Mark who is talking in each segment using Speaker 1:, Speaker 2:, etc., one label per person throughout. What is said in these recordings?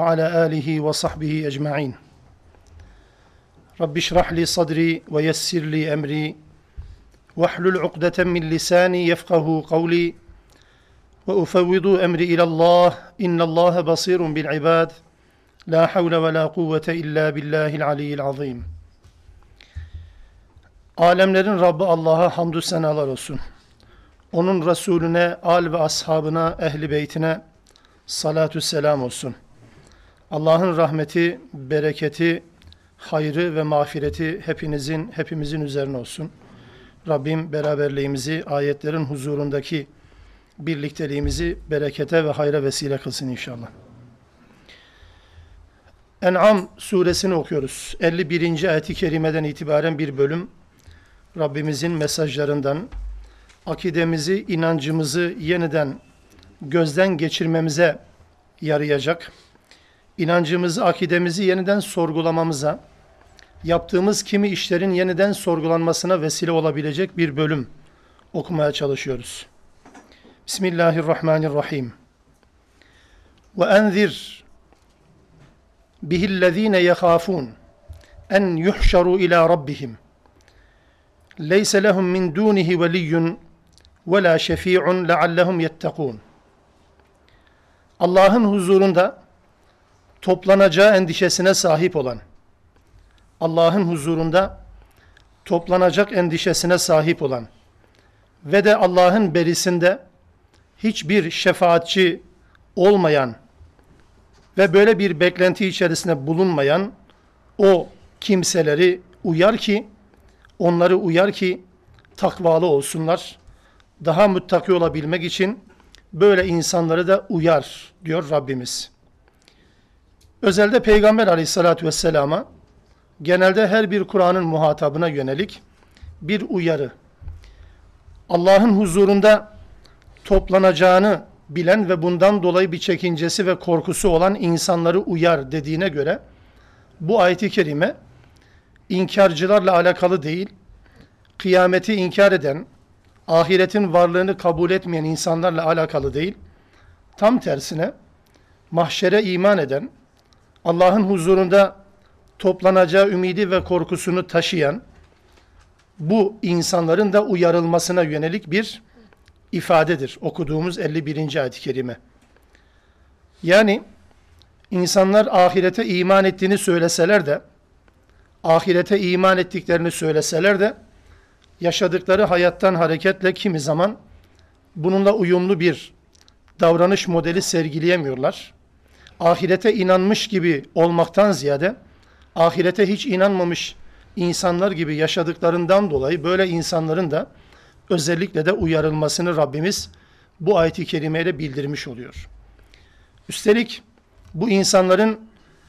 Speaker 1: وعلى آله وصحبه أجمعين رب اشرح لي صدري ويسر لي أمري واحلل عقدة من لساني يفقه قولي وأفوض أمري إلى الله إن الله بصير بالعباد لا حول ولا قوة إلا بالله العلي العظيم Alemlerin Rabbi Allah'a hamdü senalar olsun. Onun Resulüne, al ve ashabına, ehli beytine salatü selam olsun.'' Allah'ın rahmeti, bereketi, hayrı ve mağfireti hepinizin, hepimizin üzerine olsun. Rabbim beraberliğimizi, ayetlerin huzurundaki birlikteliğimizi berekete ve hayra vesile kılsın inşallah. En'am suresini okuyoruz. 51. ayeti kerimeden itibaren bir bölüm Rabbimizin mesajlarından akidemizi, inancımızı yeniden gözden geçirmemize yarayacak inancımızı, akidemizi yeniden sorgulamamıza, yaptığımız kimi işlerin yeniden sorgulanmasına vesile olabilecek bir bölüm okumaya çalışıyoruz. Bismillahirrahmanirrahim. Ve enzir bihillezine yehafun en yuhşaru ila rabbihim. Leyse lehum min dunihi veliyyun ve la şefi'un leallehum yettekûn. Allah'ın huzurunda toplanacağı endişesine sahip olan, Allah'ın huzurunda toplanacak endişesine sahip olan ve de Allah'ın berisinde hiçbir şefaatçi olmayan ve böyle bir beklenti içerisinde bulunmayan o kimseleri uyar ki, onları uyar ki takvalı olsunlar. Daha muttaki olabilmek için böyle insanları da uyar diyor Rabbimiz. Özelde Peygamber aleyhissalatü vesselama genelde her bir Kur'an'ın muhatabına yönelik bir uyarı. Allah'ın huzurunda toplanacağını bilen ve bundan dolayı bir çekincesi ve korkusu olan insanları uyar dediğine göre bu ayeti kerime inkarcılarla alakalı değil, kıyameti inkar eden, ahiretin varlığını kabul etmeyen insanlarla alakalı değil, tam tersine mahşere iman eden, Allah'ın huzurunda toplanacağı ümidi ve korkusunu taşıyan bu insanların da uyarılmasına yönelik bir ifadedir. Okuduğumuz 51. ayet-i kerime. Yani insanlar ahirete iman ettiğini söyleseler de ahirete iman ettiklerini söyleseler de yaşadıkları hayattan hareketle kimi zaman bununla uyumlu bir davranış modeli sergileyemiyorlar ahirete inanmış gibi olmaktan ziyade ahirete hiç inanmamış insanlar gibi yaşadıklarından dolayı böyle insanların da özellikle de uyarılmasını Rabbimiz bu ayeti kerimeyle bildirmiş oluyor. Üstelik bu insanların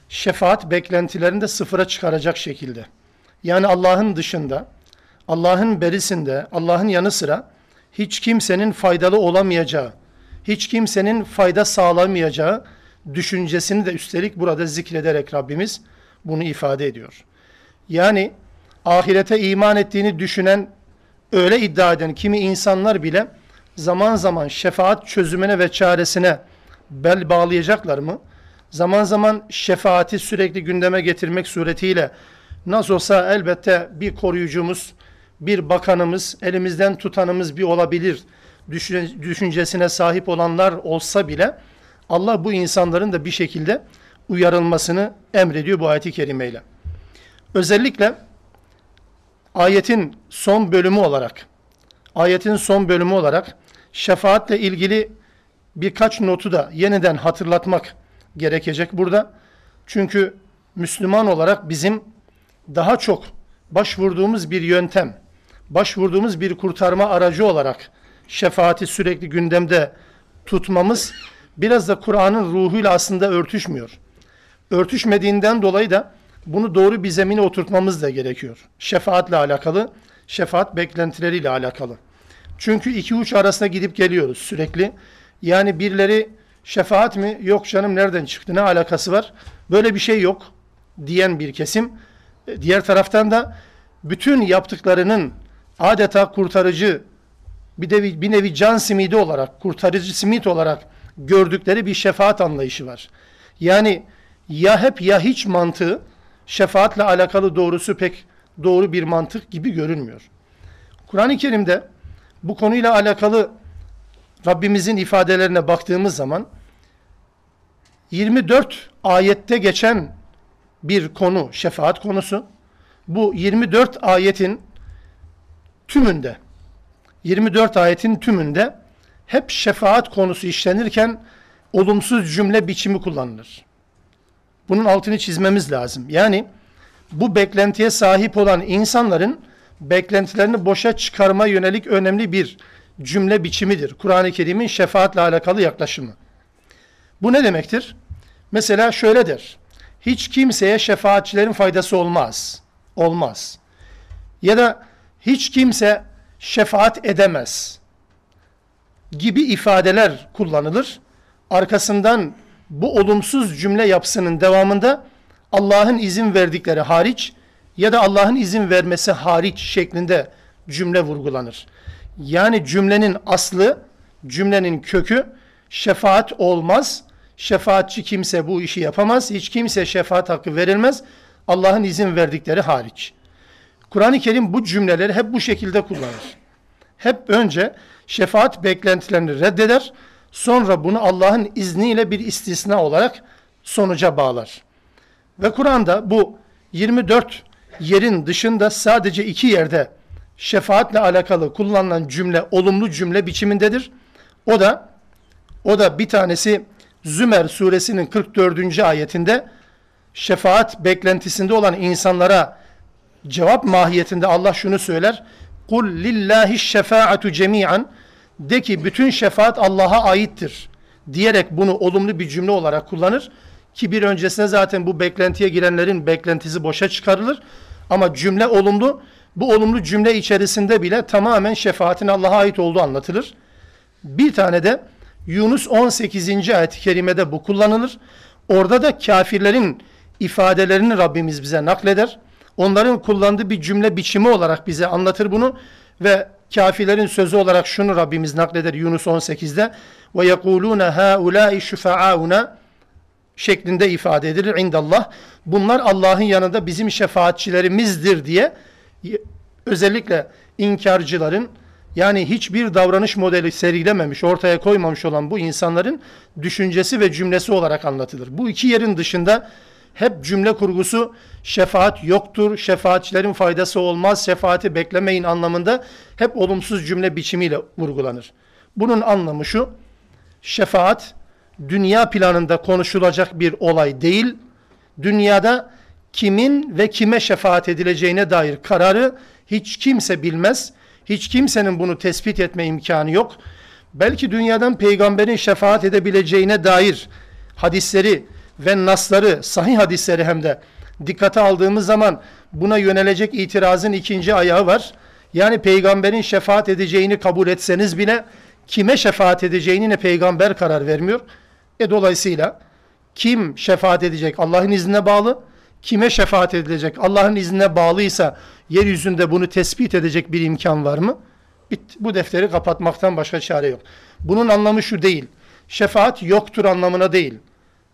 Speaker 1: şefaat beklentilerini de sıfıra çıkaracak şekilde. Yani Allah'ın dışında, Allah'ın berisinde, Allah'ın yanı sıra hiç kimsenin faydalı olamayacağı, hiç kimsenin fayda sağlamayacağı düşüncesini de üstelik burada zikrederek Rabbimiz bunu ifade ediyor. Yani ahirete iman ettiğini düşünen, öyle iddia eden kimi insanlar bile zaman zaman şefaat çözümüne ve çaresine bel bağlayacaklar mı? Zaman zaman şefaati sürekli gündeme getirmek suretiyle nasıl olsa elbette bir koruyucumuz, bir bakanımız, elimizden tutanımız bir olabilir düşüncesine sahip olanlar olsa bile Allah bu insanların da bir şekilde uyarılmasını emrediyor bu ayeti kerimeyle. Özellikle ayetin son bölümü olarak ayetin son bölümü olarak şefaatle ilgili birkaç notu da yeniden hatırlatmak gerekecek burada. Çünkü Müslüman olarak bizim daha çok başvurduğumuz bir yöntem, başvurduğumuz bir kurtarma aracı olarak şefaati sürekli gündemde tutmamız biraz da Kur'an'ın ruhuyla aslında örtüşmüyor. Örtüşmediğinden dolayı da bunu doğru bir zemine oturtmamız da gerekiyor. Şefaatle alakalı, şefaat beklentileriyle alakalı. Çünkü iki uç arasında gidip geliyoruz sürekli. Yani birileri şefaat mi? Yok canım nereden çıktı? Ne alakası var? Böyle bir şey yok diyen bir kesim. Diğer taraftan da bütün yaptıklarının adeta kurtarıcı bir, de, bir nevi can simidi olarak, kurtarıcı simit olarak gördükleri bir şefaat anlayışı var. Yani ya hep ya hiç mantığı şefaatle alakalı doğrusu pek doğru bir mantık gibi görünmüyor. Kur'an-ı Kerim'de bu konuyla alakalı Rabbimizin ifadelerine baktığımız zaman 24 ayette geçen bir konu şefaat konusu. Bu 24 ayetin tümünde 24 ayetin tümünde hep şefaat konusu işlenirken olumsuz cümle biçimi kullanılır. Bunun altını çizmemiz lazım. Yani bu beklentiye sahip olan insanların beklentilerini boşa çıkarma yönelik önemli bir cümle biçimidir. Kur'an-ı Kerim'in şefaatle alakalı yaklaşımı. Bu ne demektir? Mesela şöyle der. Hiç kimseye şefaatçilerin faydası olmaz. Olmaz. Ya da hiç kimse şefaat edemez gibi ifadeler kullanılır. Arkasından bu olumsuz cümle yapısının devamında Allah'ın izin verdikleri hariç ya da Allah'ın izin vermesi hariç şeklinde cümle vurgulanır. Yani cümlenin aslı, cümlenin kökü şefaat olmaz. Şefaatçi kimse bu işi yapamaz. Hiç kimse şefaat hakkı verilmez. Allah'ın izin verdikleri hariç. Kur'an-ı Kerim bu cümleleri hep bu şekilde kullanır. Hep önce şefaat beklentilerini reddeder. Sonra bunu Allah'ın izniyle bir istisna olarak sonuca bağlar. Ve Kur'an'da bu 24 yerin dışında sadece iki yerde şefaatle alakalı kullanılan cümle olumlu cümle biçimindedir. O da o da bir tanesi Zümer suresinin 44. ayetinde şefaat beklentisinde olan insanlara cevap mahiyetinde Allah şunu söyler. Kul lillahi şefaatu cemi'an de ki bütün şefaat Allah'a aittir diyerek bunu olumlu bir cümle olarak kullanır ki bir öncesine zaten bu beklentiye girenlerin beklentisi boşa çıkarılır ama cümle olumlu bu olumlu cümle içerisinde bile tamamen şefaatin Allah'a ait olduğu anlatılır. Bir tane de Yunus 18. ayet-i kerimede bu kullanılır. Orada da kafirlerin ifadelerini Rabbimiz bize nakleder. Onların kullandığı bir cümle biçimi olarak bize anlatır bunu ve kafirlerin sözü olarak şunu Rabbimiz nakleder Yunus 18'de ve yekulune haulâi şufa'auna şeklinde ifade edilir indallah. Bunlar Allah'ın yanında bizim şefaatçilerimizdir diye özellikle inkarcıların yani hiçbir davranış modeli serilememiş, ortaya koymamış olan bu insanların düşüncesi ve cümlesi olarak anlatılır. Bu iki yerin dışında hep cümle kurgusu şefaat yoktur, şefaatçilerin faydası olmaz, şefaati beklemeyin anlamında hep olumsuz cümle biçimiyle vurgulanır. Bunun anlamı şu, şefaat dünya planında konuşulacak bir olay değil, dünyada kimin ve kime şefaat edileceğine dair kararı hiç kimse bilmez, hiç kimsenin bunu tespit etme imkanı yok. Belki dünyadan peygamberin şefaat edebileceğine dair hadisleri, ve nasları, sahih hadisleri hem de dikkate aldığımız zaman buna yönelecek itirazın ikinci ayağı var. Yani peygamberin şefaat edeceğini kabul etseniz bile kime şefaat edeceğini ne peygamber karar vermiyor. E dolayısıyla kim şefaat edecek Allah'ın iznine bağlı, kime şefaat edilecek Allah'ın iznine bağlıysa yeryüzünde bunu tespit edecek bir imkan var mı? Bu defteri kapatmaktan başka çare yok. Bunun anlamı şu değil. Şefaat yoktur anlamına değil.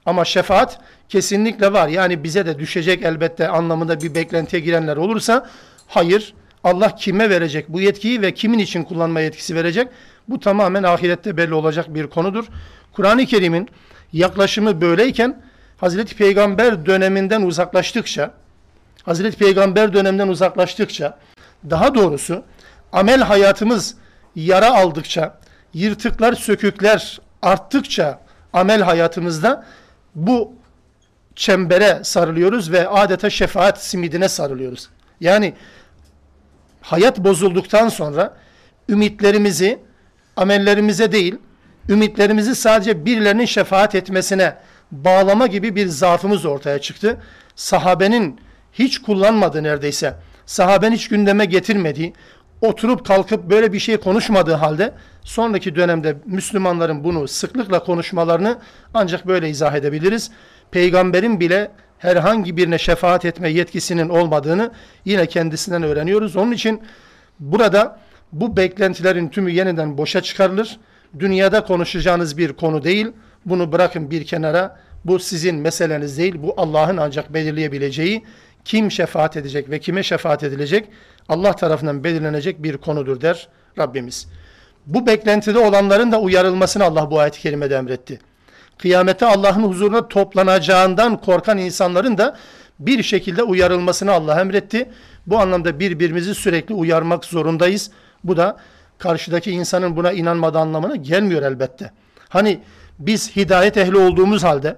Speaker 1: Ama şefaat kesinlikle var. Yani bize de düşecek elbette anlamında bir beklentiye girenler olursa hayır Allah kime verecek bu yetkiyi ve kimin için kullanma yetkisi verecek? Bu tamamen ahirette belli olacak bir konudur. Kur'an-ı Kerim'in yaklaşımı böyleyken Hazreti Peygamber döneminden uzaklaştıkça Hazreti Peygamber döneminden uzaklaştıkça daha doğrusu amel hayatımız yara aldıkça yırtıklar sökükler arttıkça amel hayatımızda bu çembere sarılıyoruz ve adeta şefaat simidine sarılıyoruz. Yani hayat bozulduktan sonra ümitlerimizi amellerimize değil, ümitlerimizi sadece birilerinin şefaat etmesine bağlama gibi bir zaafımız ortaya çıktı. Sahabenin hiç kullanmadığı neredeyse, sahabenin hiç gündeme getirmediği, oturup kalkıp böyle bir şey konuşmadığı halde sonraki dönemde Müslümanların bunu sıklıkla konuşmalarını ancak böyle izah edebiliriz. Peygamberin bile herhangi birine şefaat etme yetkisinin olmadığını yine kendisinden öğreniyoruz. Onun için burada bu beklentilerin tümü yeniden boşa çıkarılır. Dünyada konuşacağınız bir konu değil. Bunu bırakın bir kenara. Bu sizin meseleniz değil. Bu Allah'ın ancak belirleyebileceği kim şefaat edecek ve kime şefaat edilecek Allah tarafından belirlenecek bir konudur der Rabbimiz. Bu beklentide olanların da uyarılmasını Allah bu ayet-i kerimede emretti. Kıyamete Allah'ın huzuruna toplanacağından korkan insanların da bir şekilde uyarılmasını Allah emretti. Bu anlamda birbirimizi sürekli uyarmak zorundayız. Bu da karşıdaki insanın buna inanmadığı anlamına gelmiyor elbette. Hani biz hidayet ehli olduğumuz halde,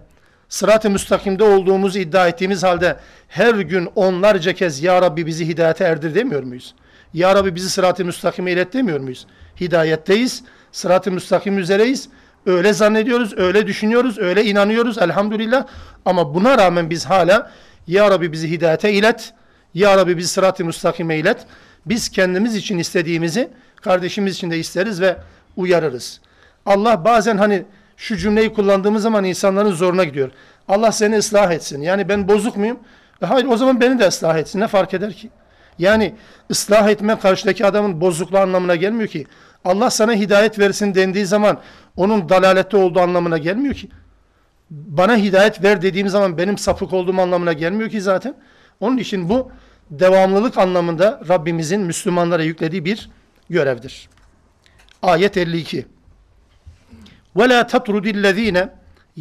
Speaker 1: sırat-ı müstakimde olduğumuzu iddia ettiğimiz halde her gün onlarca kez Ya Rabbi bizi hidayete erdir demiyor muyuz? Ya Rabbi bizi sırat-ı müstakime ilet demiyor muyuz? Hidayetteyiz, sırat-ı müstakim üzereyiz. Öyle zannediyoruz, öyle düşünüyoruz, öyle inanıyoruz elhamdülillah. Ama buna rağmen biz hala Ya Rabbi bizi hidayete ilet, Ya Rabbi bizi sırat-ı müstakime ilet. Biz kendimiz için istediğimizi kardeşimiz için de isteriz ve uyarırız. Allah bazen hani şu cümleyi kullandığımız zaman insanların zoruna gidiyor. Allah seni ıslah etsin. Yani ben bozuk muyum? E hayır o zaman beni de ıslah etsin. Ne fark eder ki? Yani ıslah etme karşıdaki adamın bozukluğu anlamına gelmiyor ki. Allah sana hidayet versin dendiği zaman onun dalalette olduğu anlamına gelmiyor ki. Bana hidayet ver dediğim zaman benim sapık olduğum anlamına gelmiyor ki zaten. Onun için bu devamlılık anlamında Rabbimizin Müslümanlara yüklediği bir görevdir. Ayet 52 وَلَا تَطْرُدِ الَّذ۪ينَ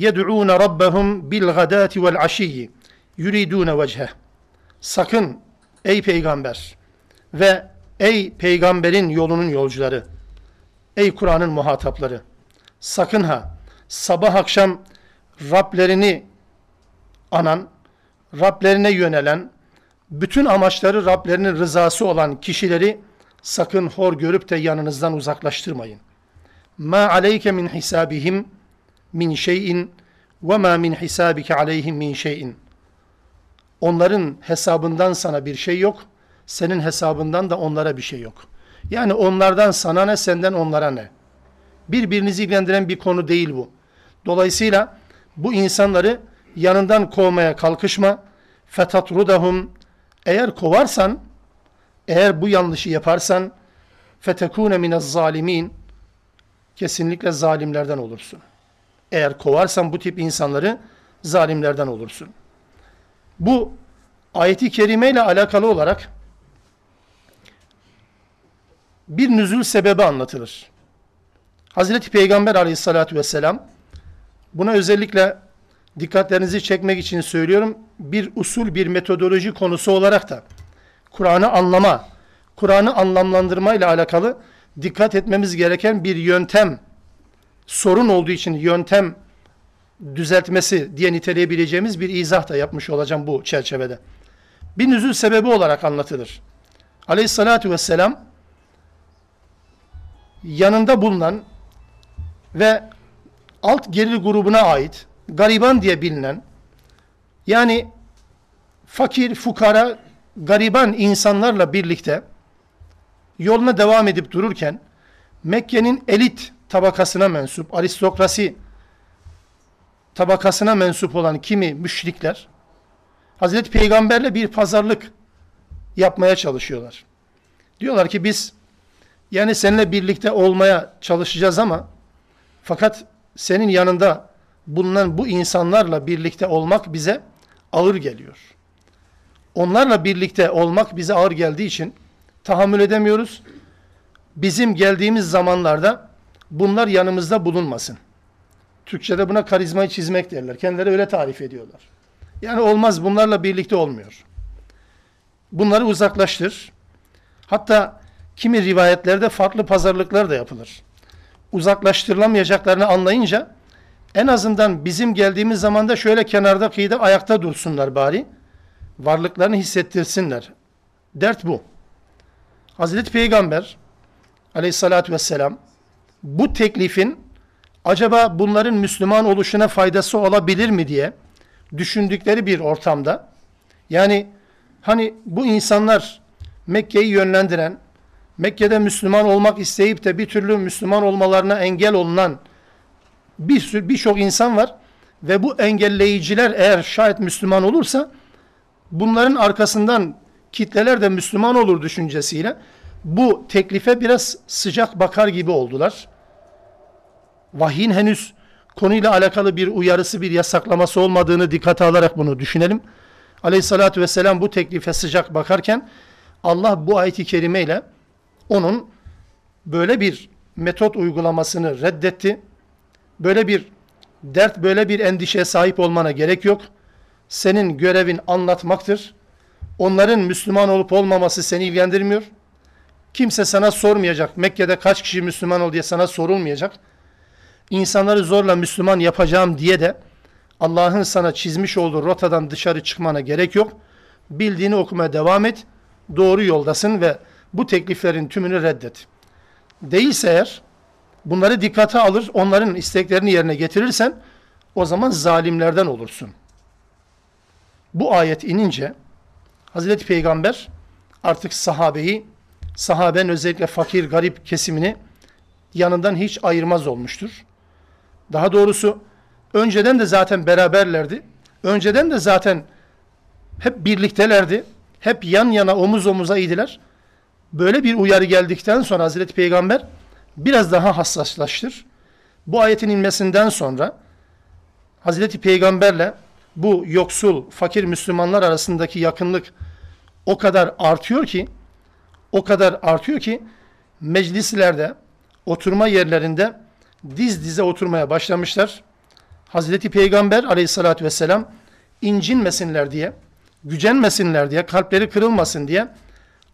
Speaker 1: يَدْعُونَ رَبَّهُمْ بِالْغَدَاتِ وَالْعَشِيِّ يُرِيدُونَ وَجْهَهِ Sakın ey peygamber ve ey peygamberin yolunun yolcuları, ey Kur'an'ın muhatapları, sakın ha sabah akşam Rablerini anan, Rablerine yönelen, bütün amaçları Rablerinin rızası olan kişileri sakın hor görüp de yanınızdan uzaklaştırmayın. Ma aleyke min hisabihim min şeyin ve ma min hisabike aleyhim min şeyin. Onların hesabından sana bir şey yok. Senin hesabından da onlara bir şey yok. Yani onlardan sana ne, senden onlara ne. Birbirinizi ilgilendiren bir konu değil bu. Dolayısıyla bu insanları yanından kovmaya kalkışma. Fetatrudahum eğer kovarsan, eğer bu yanlışı yaparsan fetekune minez zalimin kesinlikle zalimlerden olursun. Eğer kovarsan bu tip insanları zalimlerden olursun. Bu ayeti kerime ile alakalı olarak bir nüzul sebebi anlatılır. Hazreti Peygamber aleyhissalatü vesselam buna özellikle dikkatlerinizi çekmek için söylüyorum. Bir usul, bir metodoloji konusu olarak da Kur'an'ı anlama, Kur'an'ı anlamlandırma ile alakalı dikkat etmemiz gereken bir yöntem, sorun olduğu için yöntem düzeltmesi diye niteleyebileceğimiz bir izah da yapmış olacağım bu çerçevede. Bir nüzul sebebi olarak anlatılır. Aleyhissalatü vesselam yanında bulunan ve alt geril grubuna ait gariban diye bilinen yani fakir, fukara, gariban insanlarla birlikte yoluna devam edip dururken Mekke'nin elit tabakasına mensup, aristokrasi tabakasına mensup olan kimi müşrikler Hazreti Peygamberle bir pazarlık yapmaya çalışıyorlar. Diyorlar ki biz yani seninle birlikte olmaya çalışacağız ama fakat senin yanında bulunan bu insanlarla birlikte olmak bize ağır geliyor. Onlarla birlikte olmak bize ağır geldiği için tahammül edemiyoruz. Bizim geldiğimiz zamanlarda bunlar yanımızda bulunmasın. Türkçe'de buna karizmayı çizmek derler. Kendileri öyle tarif ediyorlar. Yani olmaz bunlarla birlikte olmuyor. Bunları uzaklaştır. Hatta kimi rivayetlerde farklı pazarlıklar da yapılır. Uzaklaştırılamayacaklarını anlayınca en azından bizim geldiğimiz zamanda şöyle kenarda kıyıda ayakta dursunlar bari. Varlıklarını hissettirsinler. Dert bu. Hazreti Peygamber aleyhissalatü vesselam bu teklifin acaba bunların Müslüman oluşuna faydası olabilir mi diye düşündükleri bir ortamda yani hani bu insanlar Mekke'yi yönlendiren Mekke'de Müslüman olmak isteyip de bir türlü Müslüman olmalarına engel olunan bir sürü birçok insan var ve bu engelleyiciler eğer şayet Müslüman olursa bunların arkasından kitleler de Müslüman olur düşüncesiyle bu teklife biraz sıcak bakar gibi oldular. Vahyin henüz konuyla alakalı bir uyarısı, bir yasaklaması olmadığını dikkate alarak bunu düşünelim. Aleyhissalatü vesselam bu teklife sıcak bakarken Allah bu ayeti kerimeyle onun böyle bir metot uygulamasını reddetti. Böyle bir dert, böyle bir endişeye sahip olmana gerek yok. Senin görevin anlatmaktır. Onların Müslüman olup olmaması seni ilgilendirmiyor. Kimse sana sormayacak. Mekke'de kaç kişi Müslüman ol diye sana sorulmayacak. İnsanları zorla Müslüman yapacağım diye de Allah'ın sana çizmiş olduğu rotadan dışarı çıkmana gerek yok. Bildiğini okumaya devam et. Doğru yoldasın ve bu tekliflerin tümünü reddet. Değilse eğer bunları dikkate alır, onların isteklerini yerine getirirsen o zaman zalimlerden olursun. Bu ayet inince Hazreti Peygamber artık sahabeyi, sahaben özellikle fakir, garip kesimini yanından hiç ayırmaz olmuştur. Daha doğrusu önceden de zaten beraberlerdi. Önceden de zaten hep birliktelerdi. Hep yan yana omuz omuza idiler. Böyle bir uyarı geldikten sonra Hazreti Peygamber biraz daha hassaslaştır. Bu ayetin inmesinden sonra Hazreti Peygamberle bu yoksul, fakir Müslümanlar arasındaki yakınlık o kadar artıyor ki o kadar artıyor ki meclislerde, oturma yerlerinde diz dize oturmaya başlamışlar. Hazreti Peygamber aleyhissalatü vesselam incinmesinler diye, gücenmesinler diye, kalpleri kırılmasın diye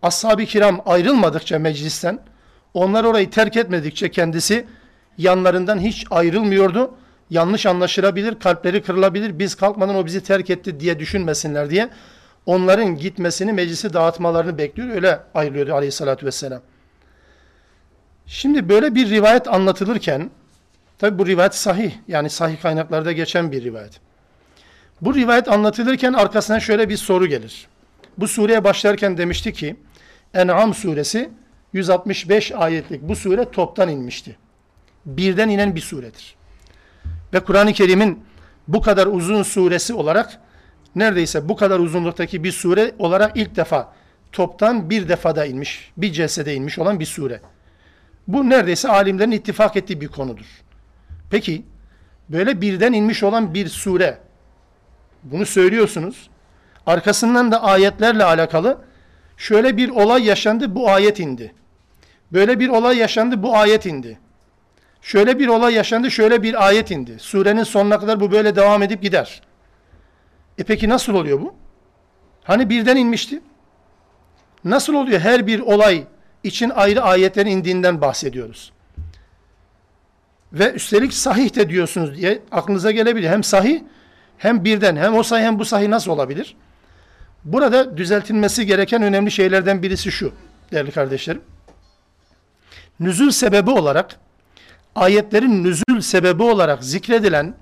Speaker 1: ashab-ı kiram ayrılmadıkça meclisten, onlar orayı terk etmedikçe kendisi yanlarından hiç ayrılmıyordu. Yanlış anlaşılabilir, kalpleri kırılabilir, biz kalkmadan o bizi terk etti diye düşünmesinler diye onların gitmesini, meclisi dağıtmalarını bekliyor. Öyle ayrılıyor aleyhissalatü vesselam. Şimdi böyle bir rivayet anlatılırken, tabi bu rivayet sahih, yani sahih kaynaklarda geçen bir rivayet. Bu rivayet anlatılırken arkasına şöyle bir soru gelir. Bu sureye başlarken demişti ki, En'am suresi 165 ayetlik bu sure toptan inmişti. Birden inen bir suredir. Ve Kur'an-ı Kerim'in bu kadar uzun suresi olarak neredeyse bu kadar uzunluktaki bir sure olarak ilk defa toptan bir defada inmiş, bir celsede inmiş olan bir sure. Bu neredeyse alimlerin ittifak ettiği bir konudur. Peki böyle birden inmiş olan bir sure bunu söylüyorsunuz. Arkasından da ayetlerle alakalı şöyle bir olay yaşandı bu ayet indi. Böyle bir olay yaşandı bu ayet indi. Şöyle bir olay yaşandı şöyle bir ayet indi. Surenin sonuna kadar bu böyle devam edip gider. E peki nasıl oluyor bu? Hani birden inmişti? Nasıl oluyor her bir olay için ayrı ayetlerin indiğinden bahsediyoruz. Ve üstelik sahih de diyorsunuz diye aklınıza gelebilir. Hem sahih hem birden hem o sahih hem bu sahih nasıl olabilir? Burada düzeltilmesi gereken önemli şeylerden birisi şu değerli kardeşlerim. Nüzül sebebi olarak ayetlerin nüzül sebebi olarak zikredilen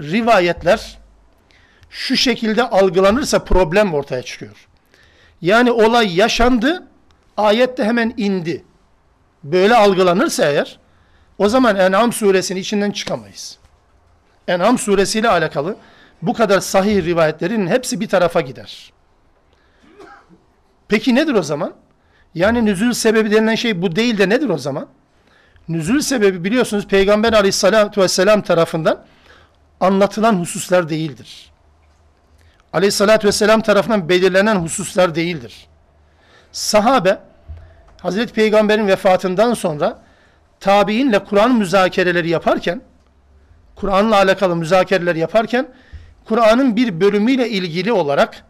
Speaker 1: rivayetler şu şekilde algılanırsa problem ortaya çıkıyor. Yani olay yaşandı, ayette hemen indi. Böyle algılanırsa eğer, o zaman En'am suresinin içinden çıkamayız. En'am suresiyle alakalı bu kadar sahih rivayetlerin hepsi bir tarafa gider. Peki nedir o zaman? Yani nüzül sebebi denilen şey bu değil de nedir o zaman? Nüzül sebebi biliyorsunuz Peygamber aleyhissalatü vesselam tarafından anlatılan hususlar değildir aleyhissalatü vesselam tarafından belirlenen hususlar değildir. Sahabe, Hazreti Peygamber'in vefatından sonra tabiinle Kur'an müzakereleri yaparken, Kur'an'la alakalı müzakereler yaparken, Kur'an'ın bir bölümüyle ilgili olarak,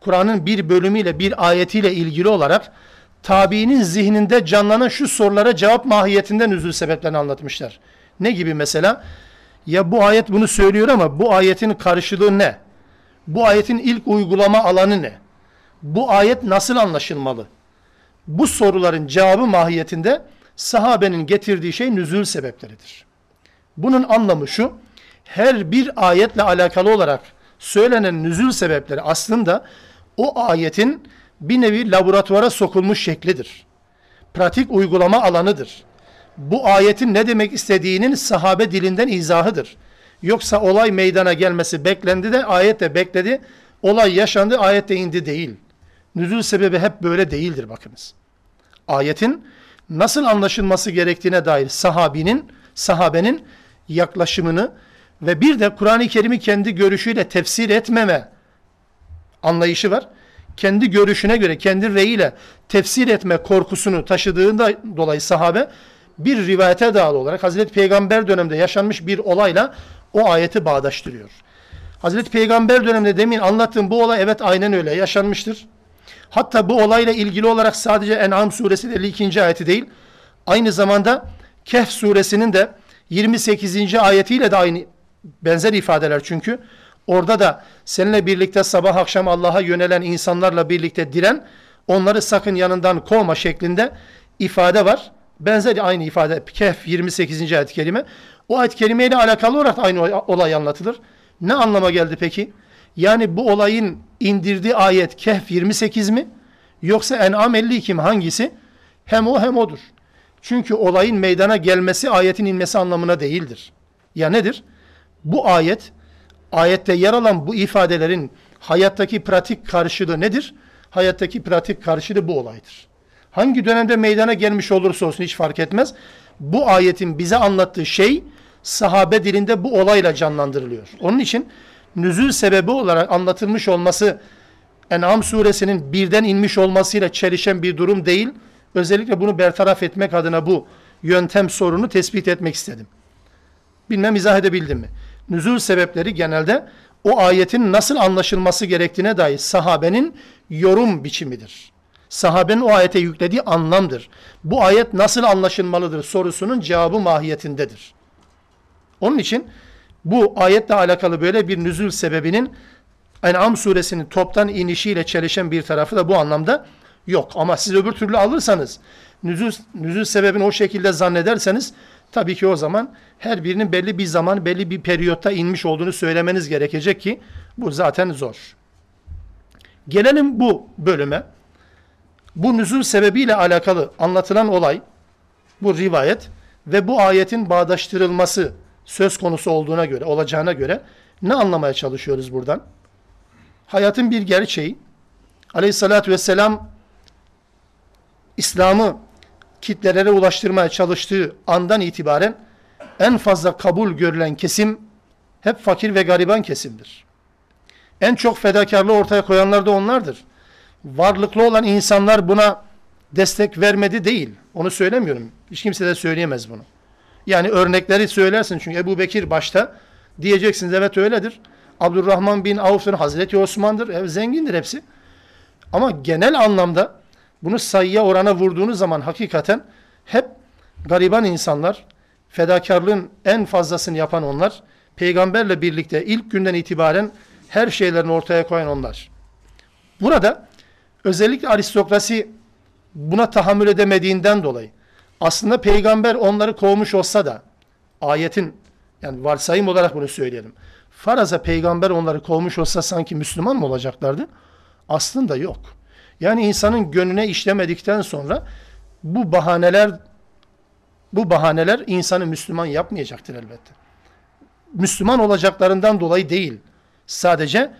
Speaker 1: Kur'an'ın bir bölümüyle, bir ayetiyle ilgili olarak, tabiinin zihninde canlanan şu sorulara cevap mahiyetinden üzül sebeplerini anlatmışlar. Ne gibi mesela? Ya bu ayet bunu söylüyor ama bu ayetin karşılığı ne? Bu ayetin ilk uygulama alanı ne? Bu ayet nasıl anlaşılmalı? Bu soruların cevabı mahiyetinde sahabenin getirdiği şey nüzül sebepleridir. Bunun anlamı şu, her bir ayetle alakalı olarak söylenen nüzül sebepleri aslında o ayetin bir nevi laboratuvara sokulmuş şeklidir. Pratik uygulama alanıdır. Bu ayetin ne demek istediğinin sahabe dilinden izahıdır. Yoksa olay meydana gelmesi beklendi de ayet de bekledi. Olay yaşandı ayet de indi değil. Nüzul sebebi hep böyle değildir bakınız. Ayetin nasıl anlaşılması gerektiğine dair sahabinin, sahabenin yaklaşımını ve bir de Kur'an-ı Kerim'i kendi görüşüyle tefsir etmeme anlayışı var. Kendi görüşüne göre, kendi reyiyle tefsir etme korkusunu taşıdığında dolayı sahabe bir rivayete bağlı olarak Hazreti Peygamber döneminde yaşanmış bir olayla o ayeti bağdaştırıyor. Hazreti Peygamber döneminde demin anlattığım bu olay evet aynen öyle yaşanmıştır. Hatta bu olayla ilgili olarak sadece En'am suresi 52. ayeti değil, aynı zamanda Kehf suresinin de 28. ayetiyle de aynı benzer ifadeler çünkü. Orada da seninle birlikte sabah akşam Allah'a yönelen insanlarla birlikte diren, onları sakın yanından kovma şeklinde ifade var. Benzer aynı ifade Kehf 28. ayet-i kerime. O ayet-i kerime ile alakalı olarak aynı olay anlatılır. Ne anlama geldi peki? Yani bu olayın indirdiği ayet Kehf 28 mi? Yoksa En'am 52 mi? Hangisi? Hem o hem odur. Çünkü olayın meydana gelmesi ayetin inmesi anlamına değildir. Ya nedir? Bu ayet, ayette yer alan bu ifadelerin hayattaki pratik karşılığı nedir? Hayattaki pratik karşılığı bu olaydır. Hangi dönemde meydana gelmiş olursa olsun hiç fark etmez. Bu ayetin bize anlattığı şey sahabe dilinde bu olayla canlandırılıyor. Onun için nüzül sebebi olarak anlatılmış olması En'am suresinin birden inmiş olmasıyla çelişen bir durum değil. Özellikle bunu bertaraf etmek adına bu yöntem sorunu tespit etmek istedim. Bilmem izah edebildim mi? Nüzul sebepleri genelde o ayetin nasıl anlaşılması gerektiğine dair sahabenin yorum biçimidir. Sahabenin o ayete yüklediği anlamdır. Bu ayet nasıl anlaşılmalıdır sorusunun cevabı mahiyetindedir. Onun için bu ayetle alakalı böyle bir nüzul sebebinin En'am suresinin toptan inişiyle çelişen bir tarafı da bu anlamda yok. Ama siz öbür türlü alırsanız, nüzul, nüzul sebebini o şekilde zannederseniz, tabii ki o zaman her birinin belli bir zaman, belli bir periyotta inmiş olduğunu söylemeniz gerekecek ki, bu zaten zor. Gelelim bu bölüme. Bu nüzul sebebiyle alakalı anlatılan olay, bu rivayet ve bu ayetin bağdaştırılması söz konusu olduğuna göre, olacağına göre ne anlamaya çalışıyoruz buradan? Hayatın bir gerçeği. Aleyhissalatü vesselam İslam'ı kitlelere ulaştırmaya çalıştığı andan itibaren en fazla kabul görülen kesim hep fakir ve gariban kesimdir. En çok fedakarlığı ortaya koyanlar da onlardır. Varlıklı olan insanlar buna destek vermedi değil. Onu söylemiyorum. Hiç kimse de söyleyemez bunu. Yani örnekleri söylersin çünkü Ebu Bekir başta diyeceksiniz evet öyledir. Abdurrahman bin Avf'ın Hazreti Osman'dır. Evet, zengindir hepsi. Ama genel anlamda bunu sayıya orana vurduğunuz zaman hakikaten hep gariban insanlar, fedakarlığın en fazlasını yapan onlar, peygamberle birlikte ilk günden itibaren her şeylerini ortaya koyan onlar. Burada özellikle aristokrasi buna tahammül edemediğinden dolayı aslında peygamber onları kovmuş olsa da ayetin yani varsayım olarak bunu söyleyelim. Faraza peygamber onları kovmuş olsa sanki Müslüman mı olacaklardı? Aslında yok. Yani insanın gönlüne işlemedikten sonra bu bahaneler bu bahaneler insanı Müslüman yapmayacaktır elbette. Müslüman olacaklarından dolayı değil. Sadece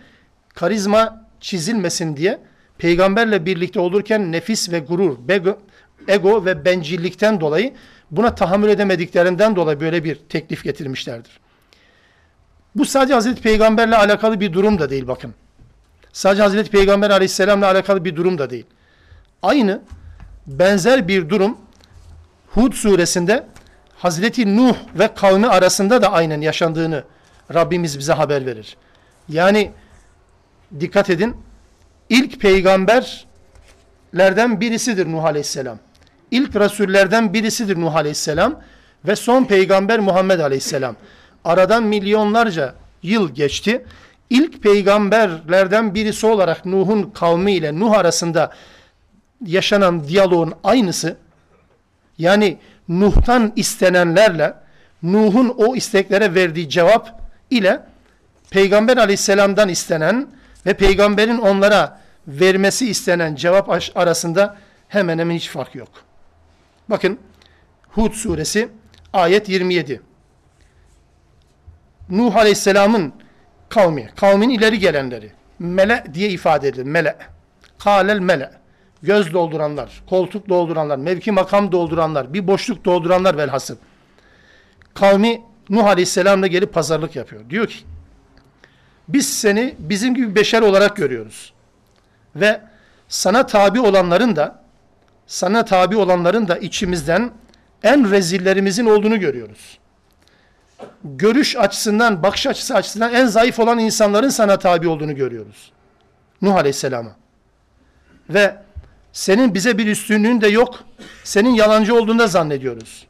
Speaker 1: karizma çizilmesin diye peygamberle birlikte olurken nefis ve gurur, ego ve bencillikten dolayı buna tahammül edemediklerinden dolayı böyle bir teklif getirmişlerdir. Bu sadece Hazreti Peygamberle alakalı bir durum da değil bakın. Sadece Hazreti Peygamber aleyhisselamla alakalı bir durum da değil. Aynı benzer bir durum Hud suresinde Hazreti Nuh ve kavmi arasında da aynen yaşandığını Rabbimiz bize haber verir. Yani dikkat edin ilk peygamberlerden birisidir Nuh aleyhisselam. İlk rasullerden birisidir Nuh aleyhisselam ve son peygamber Muhammed aleyhisselam. Aradan milyonlarca yıl geçti. İlk peygamberlerden birisi olarak Nuh'un kavmi ile Nuh arasında yaşanan diyaloğun aynısı yani Nuh'tan istenenlerle Nuh'un o isteklere verdiği cevap ile Peygamber aleyhisselamdan istenen ve peygamberin onlara vermesi istenen cevap arasında hemen hemen hiç fark yok. Bakın Hud suresi ayet 27. Nuh Aleyhisselam'ın kavmi, kavmin ileri gelenleri, mele diye ifade edilir, mele. Kalel mele. Göz dolduranlar, koltuk dolduranlar, mevki makam dolduranlar, bir boşluk dolduranlar velhasıl. Kavmi Nuh Aleyhisselam'la gelip pazarlık yapıyor. Diyor ki biz seni bizim gibi beşer olarak görüyoruz. Ve sana tabi olanların da sana tabi olanların da içimizden en rezillerimizin olduğunu görüyoruz. Görüş açısından, bakış açısı açısından en zayıf olan insanların sana tabi olduğunu görüyoruz. Nuh Aleyhisselam'a. Ve senin bize bir üstünlüğün de yok. Senin yalancı olduğunu zannediyoruz.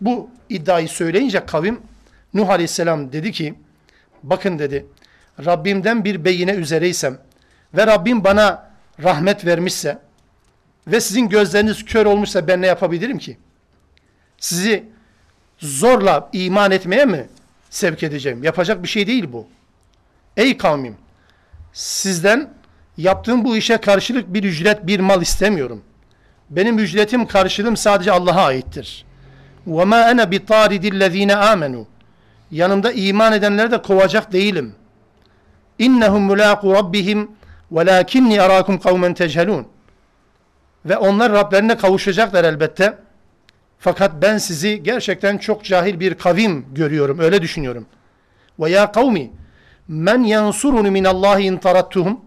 Speaker 1: Bu iddiayı söyleyince kavim Nuh Aleyhisselam dedi ki bakın dedi Rabbimden bir beyine üzereysem ve Rabbim bana rahmet vermişse ve sizin gözleriniz kör olmuşsa ben ne yapabilirim ki? Sizi zorla iman etmeye mi sevk edeceğim? Yapacak bir şey değil bu. Ey kavmim sizden yaptığım bu işe karşılık bir ücret, bir mal istemiyorum. Benim ücretim karşılığım sadece Allah'a aittir. وَمَا أَنَا بِطَارِدِ الَّذ۪ينَ آمَنُوا Yanımda iman edenleri de kovacak değilim. İnnehum mulaqu rabbihim velakinni arakum kavmen tecelun. Ve onlar Rablerine kavuşacaklar elbette. Fakat ben sizi gerçekten çok cahil bir kavim görüyorum. Öyle düşünüyorum. Ve ya kavmi men yansuruni min Allahi in tarattuhum.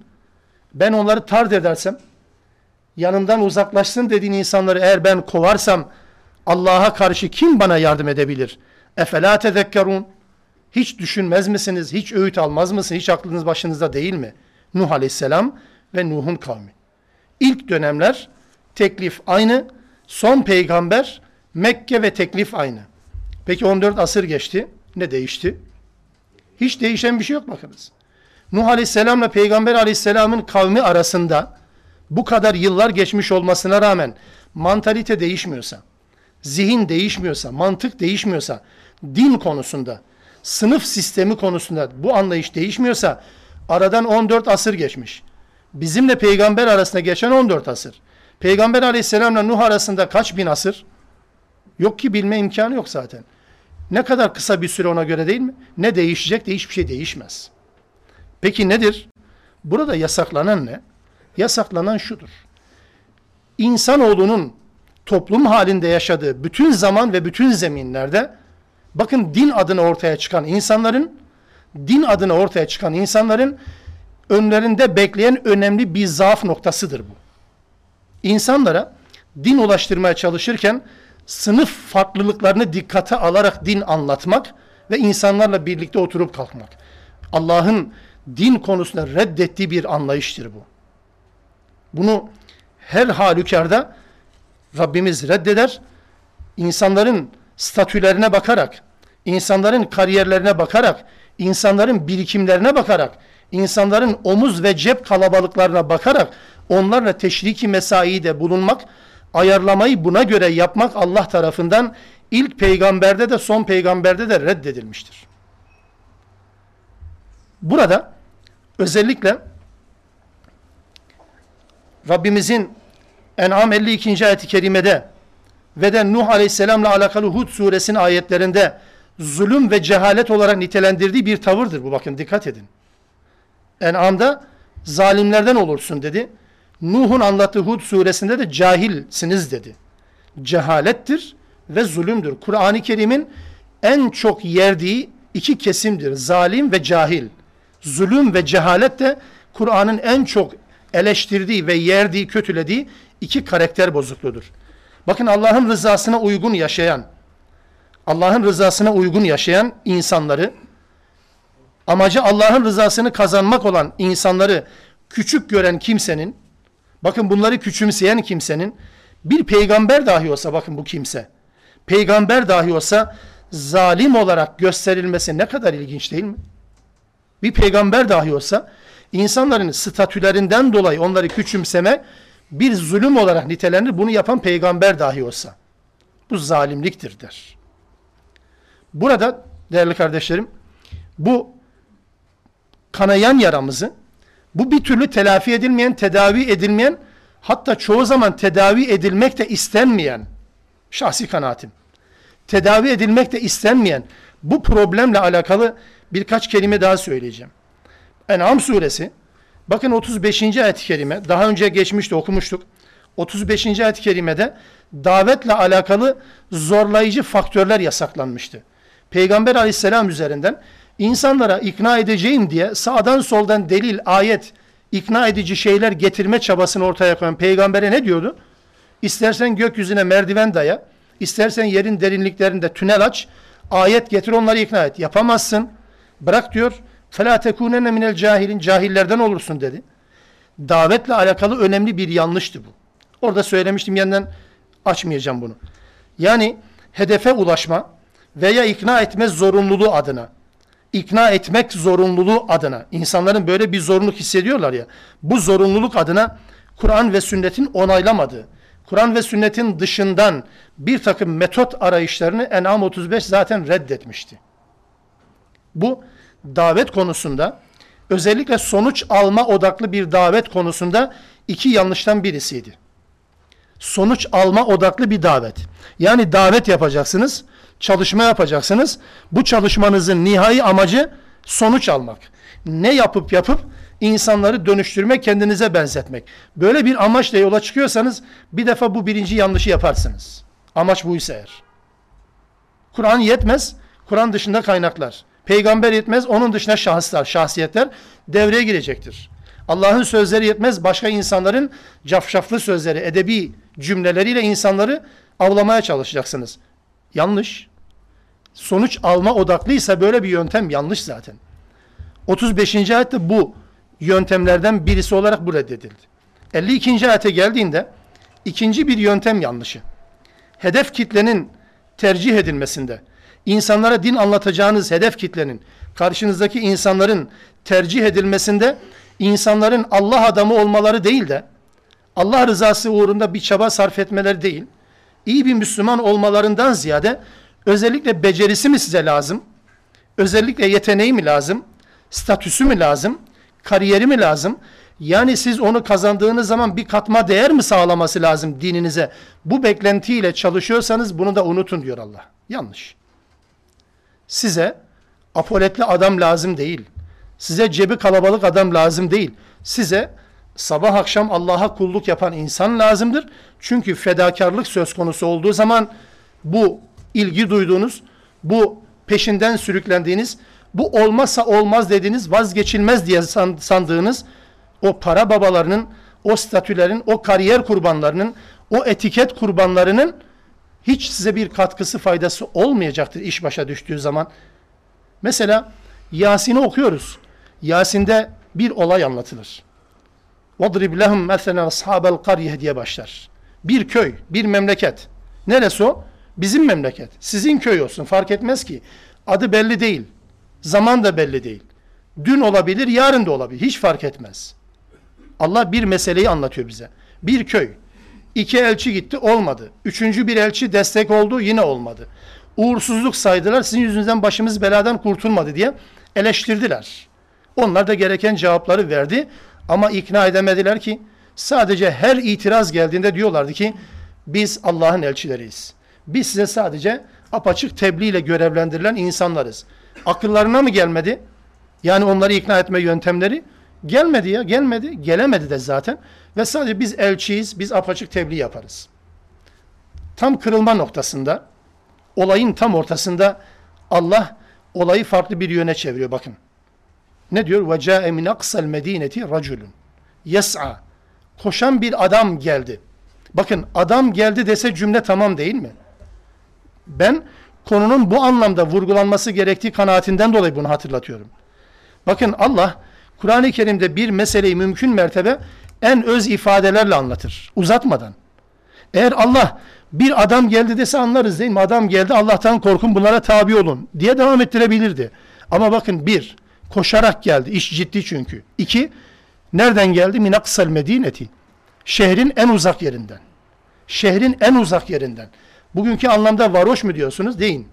Speaker 1: Ben onları tard edersem, yanımdan uzaklaşsın dediğin insanları eğer ben kovarsam Allah'a karşı kim bana yardım edebilir? Efela tezekkerun. Hiç düşünmez misiniz? Hiç öğüt almaz mısınız? Hiç aklınız başınızda değil mi? Nuh Aleyhisselam ve Nuh'un kavmi. İlk dönemler teklif aynı. Son peygamber Mekke ve teklif aynı. Peki 14 asır geçti. Ne değişti? Hiç değişen bir şey yok bakınız. Nuh Aleyhisselamla Peygamber Aleyhisselam'ın kavmi arasında bu kadar yıllar geçmiş olmasına rağmen mantalite değişmiyorsa, zihin değişmiyorsa, mantık değişmiyorsa, din konusunda, sınıf sistemi konusunda bu anlayış değişmiyorsa aradan 14 asır geçmiş. Bizimle peygamber arasında geçen 14 asır. Peygamber aleyhisselamla Nuh arasında kaç bin asır? Yok ki bilme imkanı yok zaten. Ne kadar kısa bir süre ona göre değil mi? Ne değişecek de hiçbir şey değişmez. Peki nedir? Burada yasaklanan ne? Yasaklanan şudur. İnsanoğlunun toplum halinde yaşadığı bütün zaman ve bütün zeminlerde bakın din adına ortaya çıkan insanların din adına ortaya çıkan insanların önlerinde bekleyen önemli bir zaaf noktasıdır bu. İnsanlara din ulaştırmaya çalışırken sınıf farklılıklarını dikkate alarak din anlatmak ve insanlarla birlikte oturup kalkmak. Allah'ın din konusunda reddettiği bir anlayıştır bu. Bunu her halükarda Rabbimiz reddeder. İnsanların statülerine bakarak, insanların kariyerlerine bakarak, insanların birikimlerine bakarak, insanların omuz ve cep kalabalıklarına bakarak onlarla teşriki mesai de bulunmak, ayarlamayı buna göre yapmak Allah tarafından ilk peygamberde de son peygamberde de reddedilmiştir. Burada özellikle Rabbimizin En'am 52. ayet-i kerimede ve de Nuh Aleyhisselam'la alakalı Hud suresinin ayetlerinde zulüm ve cehalet olarak nitelendirdiği bir tavırdır bu bakın dikkat edin. En'am'da zalimlerden olursun dedi. Nuh'un anlattığı Hud suresinde de cahilsiniz dedi. Cehalettir ve zulümdür. Kur'an-ı Kerim'in en çok yerdiği iki kesimdir. Zalim ve cahil. Zulüm ve cehalet de Kur'an'ın en çok eleştirdiği ve yerdiği, kötülediği iki karakter bozukluğudur. Bakın Allah'ın rızasına uygun yaşayan, Allah'ın rızasına uygun yaşayan insanları, amacı Allah'ın rızasını kazanmak olan insanları küçük gören kimsenin, bakın bunları küçümseyen kimsenin, bir peygamber dahi olsa bakın bu kimse, peygamber dahi olsa zalim olarak gösterilmesi ne kadar ilginç değil mi? Bir peygamber dahi olsa insanların statülerinden dolayı onları küçümseme bir zulüm olarak nitelenir. Bunu yapan peygamber dahi olsa. Bu zalimliktir der. Burada değerli kardeşlerim bu kanayan yaramızı bu bir türlü telafi edilmeyen, tedavi edilmeyen hatta çoğu zaman tedavi edilmek de istenmeyen şahsi kanaatim. Tedavi edilmek de istenmeyen bu problemle alakalı birkaç kelime daha söyleyeceğim. En'am suresi bakın 35. ayet-i kerime daha önce geçmişti okumuştuk. 35. ayet-i kerimede davetle alakalı zorlayıcı faktörler yasaklanmıştı. Peygamber aleyhisselam üzerinden insanlara ikna edeceğim diye sağdan soldan delil, ayet, ikna edici şeyler getirme çabasını ortaya koyan peygambere ne diyordu? İstersen gökyüzüne merdiven daya, istersen yerin derinliklerinde tünel aç, ayet getir onları ikna et. Yapamazsın. Bırak diyor. فَلَا تَكُونَنَّ مِنَ cahilin Cahillerden olursun dedi. Davetle alakalı önemli bir yanlıştı bu. Orada söylemiştim yeniden açmayacağım bunu. Yani hedefe ulaşma veya ikna etme zorunluluğu adına ikna etmek zorunluluğu adına insanların böyle bir zorunluluk hissediyorlar ya bu zorunluluk adına Kur'an ve sünnetin onaylamadığı Kur'an ve sünnetin dışından bir takım metot arayışlarını En'am 35 zaten reddetmişti. Bu davet konusunda özellikle sonuç alma odaklı bir davet konusunda iki yanlıştan birisiydi. Sonuç alma odaklı bir davet. Yani davet yapacaksınız, çalışma yapacaksınız. Bu çalışmanızın nihai amacı sonuç almak. Ne yapıp yapıp insanları dönüştürmek, kendinize benzetmek. Böyle bir amaçla yola çıkıyorsanız bir defa bu birinci yanlışı yaparsınız. Amaç buysa eğer. Kur'an yetmez, Kur'an dışında kaynaklar. Peygamber yetmez, onun dışında şahıslar, şahsiyetler devreye girecektir. Allah'ın sözleri yetmez, başka insanların cafşaflı sözleri, edebi cümleleriyle insanları avlamaya çalışacaksınız. Yanlış. Sonuç alma odaklıysa böyle bir yöntem yanlış zaten. 35. ayette bu yöntemlerden birisi olarak bu reddedildi. 52. ayete geldiğinde ikinci bir yöntem yanlışı. Hedef kitlenin tercih edilmesinde, insanlara din anlatacağınız hedef kitlenin, karşınızdaki insanların tercih edilmesinde insanların Allah adamı olmaları değil de Allah rızası uğrunda bir çaba sarf etmeleri değil, iyi bir Müslüman olmalarından ziyade özellikle becerisi mi size lazım? Özellikle yeteneği mi lazım? Statüsü mü lazım? kariyeri mi lazım? Yani siz onu kazandığınız zaman bir katma değer mi sağlaması lazım dininize? Bu beklentiyle çalışıyorsanız bunu da unutun diyor Allah. Yanlış. Size apoletli adam lazım değil. Size cebi kalabalık adam lazım değil. Size sabah akşam Allah'a kulluk yapan insan lazımdır. Çünkü fedakarlık söz konusu olduğu zaman bu ilgi duyduğunuz, bu peşinden sürüklendiğiniz bu olmazsa olmaz dediğiniz vazgeçilmez diye sandığınız o para babalarının, o statülerin, o kariyer kurbanlarının, o etiket kurbanlarının hiç size bir katkısı faydası olmayacaktır iş başa düştüğü zaman. Mesela Yasin'i okuyoruz. Yasin'de bir olay anlatılır. وَضْرِبْ لَهُمْ مَثَلًا أَصْحَابَ الْقَرْيَةِ diye başlar. Bir köy, bir memleket. Neresi o? Bizim memleket. Sizin köy olsun fark etmez ki. Adı belli değil. Zaman da belli değil. Dün olabilir, yarın da olabilir. Hiç fark etmez. Allah bir meseleyi anlatıyor bize. Bir köy. iki elçi gitti, olmadı. Üçüncü bir elçi destek oldu, yine olmadı. Uğursuzluk saydılar, sizin yüzünüzden başımız beladan kurtulmadı diye eleştirdiler. Onlar da gereken cevapları verdi ama ikna edemediler ki sadece her itiraz geldiğinde diyorlardı ki biz Allah'ın elçileriyiz. Biz size sadece apaçık tebliğ ile görevlendirilen insanlarız. Akıllarına mı gelmedi? Yani onları ikna etme yöntemleri gelmedi ya gelmedi gelemedi de zaten ve sadece biz elçiyiz biz apaçık tebliğ yaparız. Tam kırılma noktasında olayın tam ortasında Allah olayı farklı bir yöne çeviriyor bakın. Ne diyor? Ve ca'e min aksal medineti raculun yes'a koşan bir adam geldi. Bakın adam geldi dese cümle tamam değil mi? Ben konunun bu anlamda vurgulanması gerektiği kanaatinden dolayı bunu hatırlatıyorum. Bakın Allah Kur'an-ı Kerim'de bir meseleyi mümkün mertebe en öz ifadelerle anlatır. Uzatmadan. Eğer Allah bir adam geldi dese anlarız değil mi? Adam geldi Allah'tan korkun bunlara tabi olun diye devam ettirebilirdi. Ama bakın bir, koşarak geldi. İş ciddi çünkü. İki, nereden geldi? Minaksal medineti. Şehrin en uzak yerinden. Şehrin en uzak yerinden. Bugünkü anlamda varoş mu diyorsunuz? Deyin.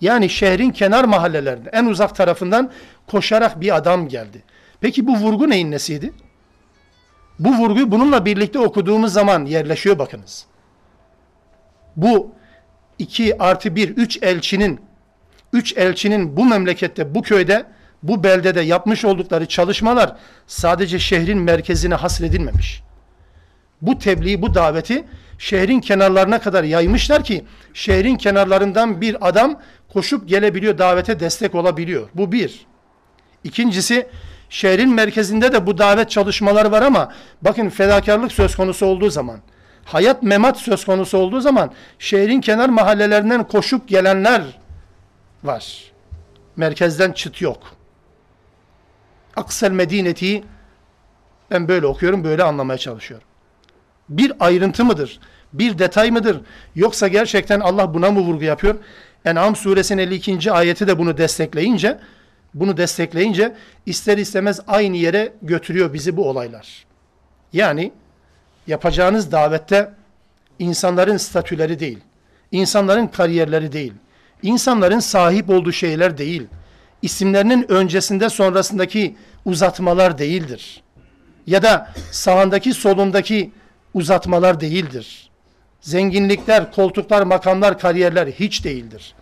Speaker 1: Yani şehrin kenar mahallelerinde en uzak tarafından koşarak bir adam geldi. Peki bu vurgu neyin nesiydi? Bu vurgu bununla birlikte okuduğumuz zaman yerleşiyor bakınız. Bu iki artı bir, üç elçinin, üç elçinin bu memlekette, bu köyde, bu beldede yapmış oldukları çalışmalar sadece şehrin merkezine hasredilmemiş. Bu tebliği, bu daveti şehrin kenarlarına kadar yaymışlar ki şehrin kenarlarından bir adam koşup gelebiliyor, davete destek olabiliyor. Bu bir. İkincisi şehrin merkezinde de bu davet çalışmaları var ama bakın fedakarlık söz konusu olduğu zaman, hayat memat söz konusu olduğu zaman şehrin kenar mahallelerinden koşup gelenler var. Merkezden çıt yok. Aksel Medineti ben böyle okuyorum, böyle anlamaya çalışıyorum. Bir ayrıntı mıdır? Bir detay mıdır? Yoksa gerçekten Allah buna mı vurgu yapıyor? En'am suresinin 52. ayeti de bunu destekleyince bunu destekleyince ister istemez aynı yere götürüyor bizi bu olaylar. Yani yapacağınız davette insanların statüleri değil, insanların kariyerleri değil, insanların sahip olduğu şeyler değil, isimlerinin öncesinde sonrasındaki uzatmalar değildir. Ya da sağındaki solundaki uzatmalar değildir. Zenginlikler, koltuklar, makamlar, kariyerler hiç değildir.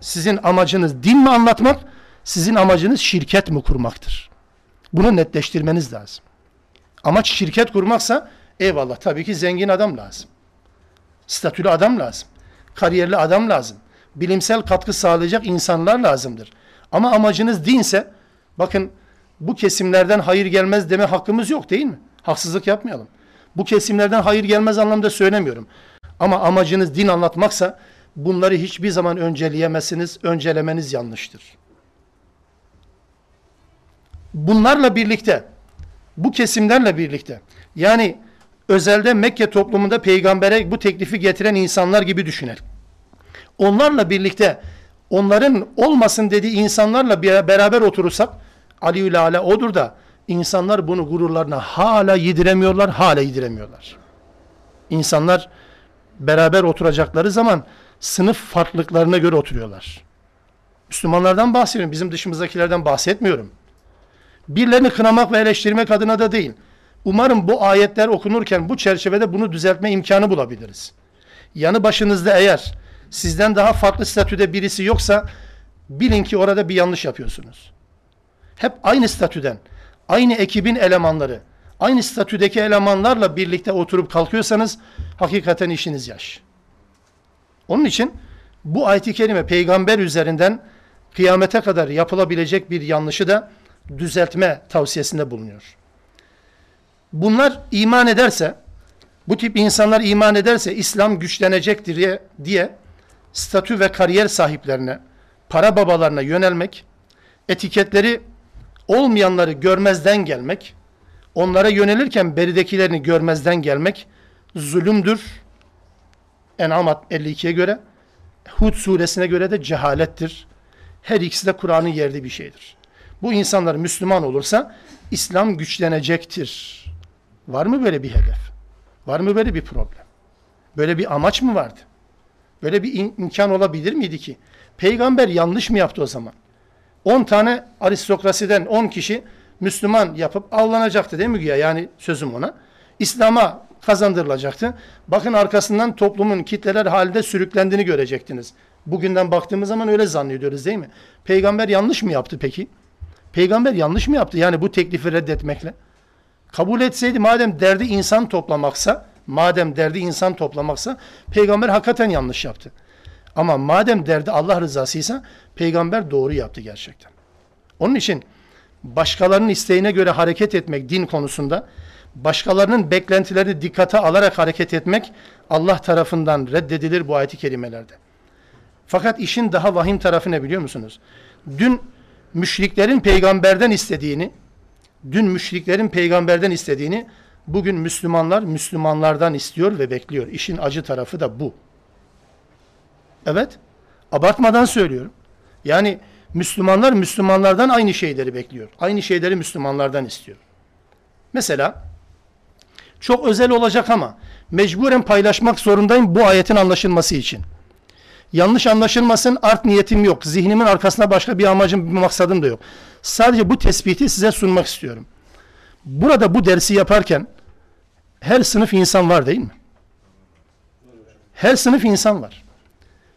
Speaker 1: Sizin amacınız din mi anlatmak, sizin amacınız şirket mi kurmaktır? Bunu netleştirmeniz lazım. Amaç şirket kurmaksa eyvallah tabii ki zengin adam lazım. Statülü adam lazım. Kariyerli adam lazım. Bilimsel katkı sağlayacak insanlar lazımdır. Ama amacınız dinse bakın bu kesimlerden hayır gelmez deme hakkımız yok değil mi? Haksızlık yapmayalım. Bu kesimlerden hayır gelmez anlamda söylemiyorum. Ama amacınız din anlatmaksa bunları hiçbir zaman önceleyemezsiniz. Öncelemeniz yanlıştır. Bunlarla birlikte, bu kesimlerle birlikte, yani özelde Mekke toplumunda peygambere bu teklifi getiren insanlar gibi düşünelim. Onlarla birlikte, onların olmasın dediği insanlarla beraber oturursak, Ali Ala odur da, insanlar bunu gururlarına hala yediremiyorlar, hala yediremiyorlar. İnsanlar beraber oturacakları zaman sınıf farklılıklarına göre oturuyorlar. Müslümanlardan bahsediyorum, bizim dışımızdakilerden bahsetmiyorum. Birilerini kınamak ve eleştirmek adına da değil. Umarım bu ayetler okunurken bu çerçevede bunu düzeltme imkanı bulabiliriz. Yanı başınızda eğer sizden daha farklı statüde birisi yoksa bilin ki orada bir yanlış yapıyorsunuz. Hep aynı statüden, aynı ekibin elemanları, aynı statüdeki elemanlarla birlikte oturup kalkıyorsanız hakikaten işiniz yaş. Onun için bu ayet-i kerime peygamber üzerinden kıyamete kadar yapılabilecek bir yanlışı da düzeltme tavsiyesinde bulunuyor. Bunlar iman ederse, bu tip insanlar iman ederse İslam güçlenecektir diye, diye statü ve kariyer sahiplerine, para babalarına yönelmek, etiketleri olmayanları görmezden gelmek, onlara yönelirken beridekilerini görmezden gelmek zulümdür. En'am 52'ye göre, Hud suresine göre de cehalettir. Her ikisi de Kur'an'ın yerdiği bir şeydir. Bu insanlar Müslüman olursa İslam güçlenecektir. Var mı böyle bir hedef? Var mı böyle bir problem? Böyle bir amaç mı vardı? Böyle bir imkan olabilir miydi ki? Peygamber yanlış mı yaptı o zaman? 10 tane aristokrasiden 10 kişi Müslüman yapıp avlanacaktı değil mi güya? Yani sözüm ona. İslam'a kazandırılacaktı. Bakın arkasından toplumun kitleler halinde sürüklendiğini görecektiniz. Bugünden baktığımız zaman öyle zannediyoruz değil mi? Peygamber yanlış mı yaptı peki? Peygamber yanlış mı yaptı? Yani bu teklifi reddetmekle. Kabul etseydi madem derdi insan toplamaksa, madem derdi insan toplamaksa peygamber hakikaten yanlış yaptı. Ama madem derdi Allah rızasıysa peygamber doğru yaptı gerçekten. Onun için başkalarının isteğine göre hareket etmek din konusunda, başkalarının beklentilerini dikkate alarak hareket etmek Allah tarafından reddedilir bu ayet-i kerimelerde. Fakat işin daha vahim tarafı ne biliyor musunuz? Dün müşriklerin peygamberden istediğini, dün müşriklerin peygamberden istediğini bugün Müslümanlar Müslümanlardan istiyor ve bekliyor. İşin acı tarafı da bu. Evet, abartmadan söylüyorum. Yani Müslümanlar Müslümanlardan aynı şeyleri bekliyor. Aynı şeyleri Müslümanlardan istiyor. Mesela çok özel olacak ama mecburen paylaşmak zorundayım bu ayetin anlaşılması için. Yanlış anlaşılmasın art niyetim yok. Zihnimin arkasında başka bir amacım, bir maksadım da yok. Sadece bu tespiti size sunmak istiyorum. Burada bu dersi yaparken her sınıf insan var değil mi? Her sınıf insan var.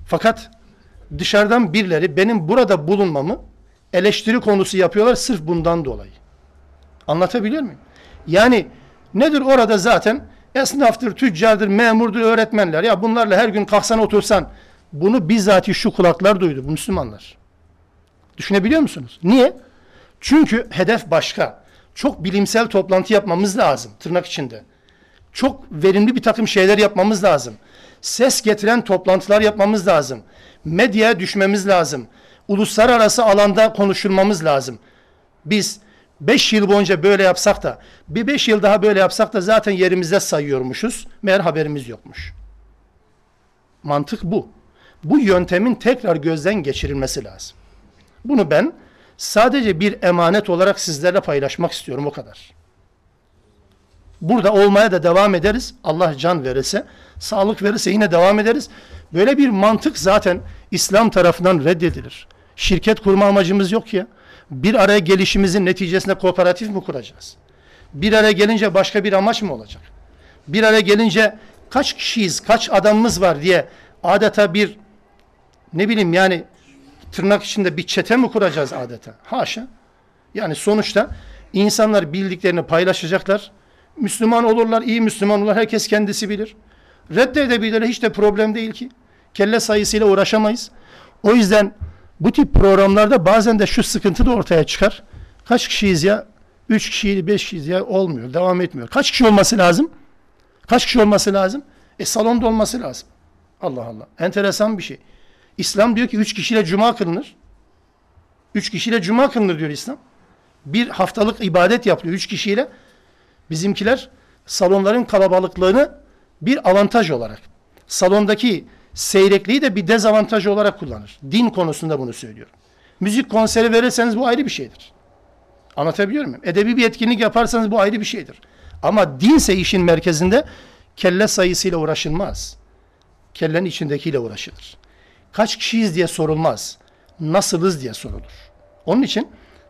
Speaker 1: Fakat dışarıdan birileri benim burada bulunmamı eleştiri konusu yapıyorlar sırf bundan dolayı. Anlatabiliyor muyum? Yani nedir orada zaten esnaftır, tüccardır, memurdur, öğretmenler. Ya bunlarla her gün kalksan otursan Bunu bizzat şu kulaklar duydu, bu Müslümanlar. Düşünebiliyor musunuz? Niye? Çünkü hedef başka. Çok bilimsel toplantı yapmamız lazım tırnak içinde. Çok verimli bir takım şeyler yapmamız lazım. Ses getiren toplantılar yapmamız lazım. Medyaya düşmemiz lazım. Uluslararası alanda konuşulmamız lazım. Biz 5 yıl boyunca böyle yapsak da bir 5 yıl daha böyle yapsak da zaten yerimizde sayıyormuşuz. Meğer haberimiz yokmuş. Mantık bu. Bu yöntemin tekrar gözden geçirilmesi lazım. Bunu ben sadece bir emanet olarak sizlerle paylaşmak istiyorum o kadar. Burada olmaya da devam ederiz. Allah can verirse, sağlık verirse yine devam ederiz. Böyle bir mantık zaten İslam tarafından reddedilir. Şirket kurma amacımız yok ya. Bir araya gelişimizin neticesinde kooperatif mi kuracağız? Bir araya gelince başka bir amaç mı olacak? Bir araya gelince kaç kişiyiz, kaç adamımız var diye adeta bir ne bileyim yani tırnak içinde bir çete mi kuracağız adeta? Haşa. Yani sonuçta insanlar bildiklerini paylaşacaklar. Müslüman olurlar, iyi Müslüman olurlar. Herkes kendisi bilir. Reddedebilirler. Hiç de problem değil ki. Kelle sayısıyla uğraşamayız. O yüzden bu tip programlarda bazen de şu sıkıntı da ortaya çıkar. Kaç kişiyiz ya? Üç kişiyiz, beş kişiyiz ya olmuyor, devam etmiyor. Kaç kişi olması lazım? Kaç kişi olması lazım? E salonda olması lazım. Allah Allah. Enteresan bir şey. İslam diyor ki üç kişiyle cuma kılınır. Üç kişiyle cuma kılınır diyor İslam. Bir haftalık ibadet yapılıyor üç kişiyle. Bizimkiler salonların kalabalıklığını bir avantaj olarak, salondaki seyrekliği de bir dezavantaj olarak kullanır. Din konusunda bunu söylüyorum. Müzik konseri verirseniz bu ayrı bir şeydir. Anlatabiliyor muyum? Edebi bir etkinlik yaparsanız bu ayrı bir şeydir. Ama dinse işin merkezinde kelle sayısıyla uğraşılmaz. Kellenin içindekiyle uğraşılır. Kaç kişiyiz diye sorulmaz. Nasılız diye sorulur. Onun için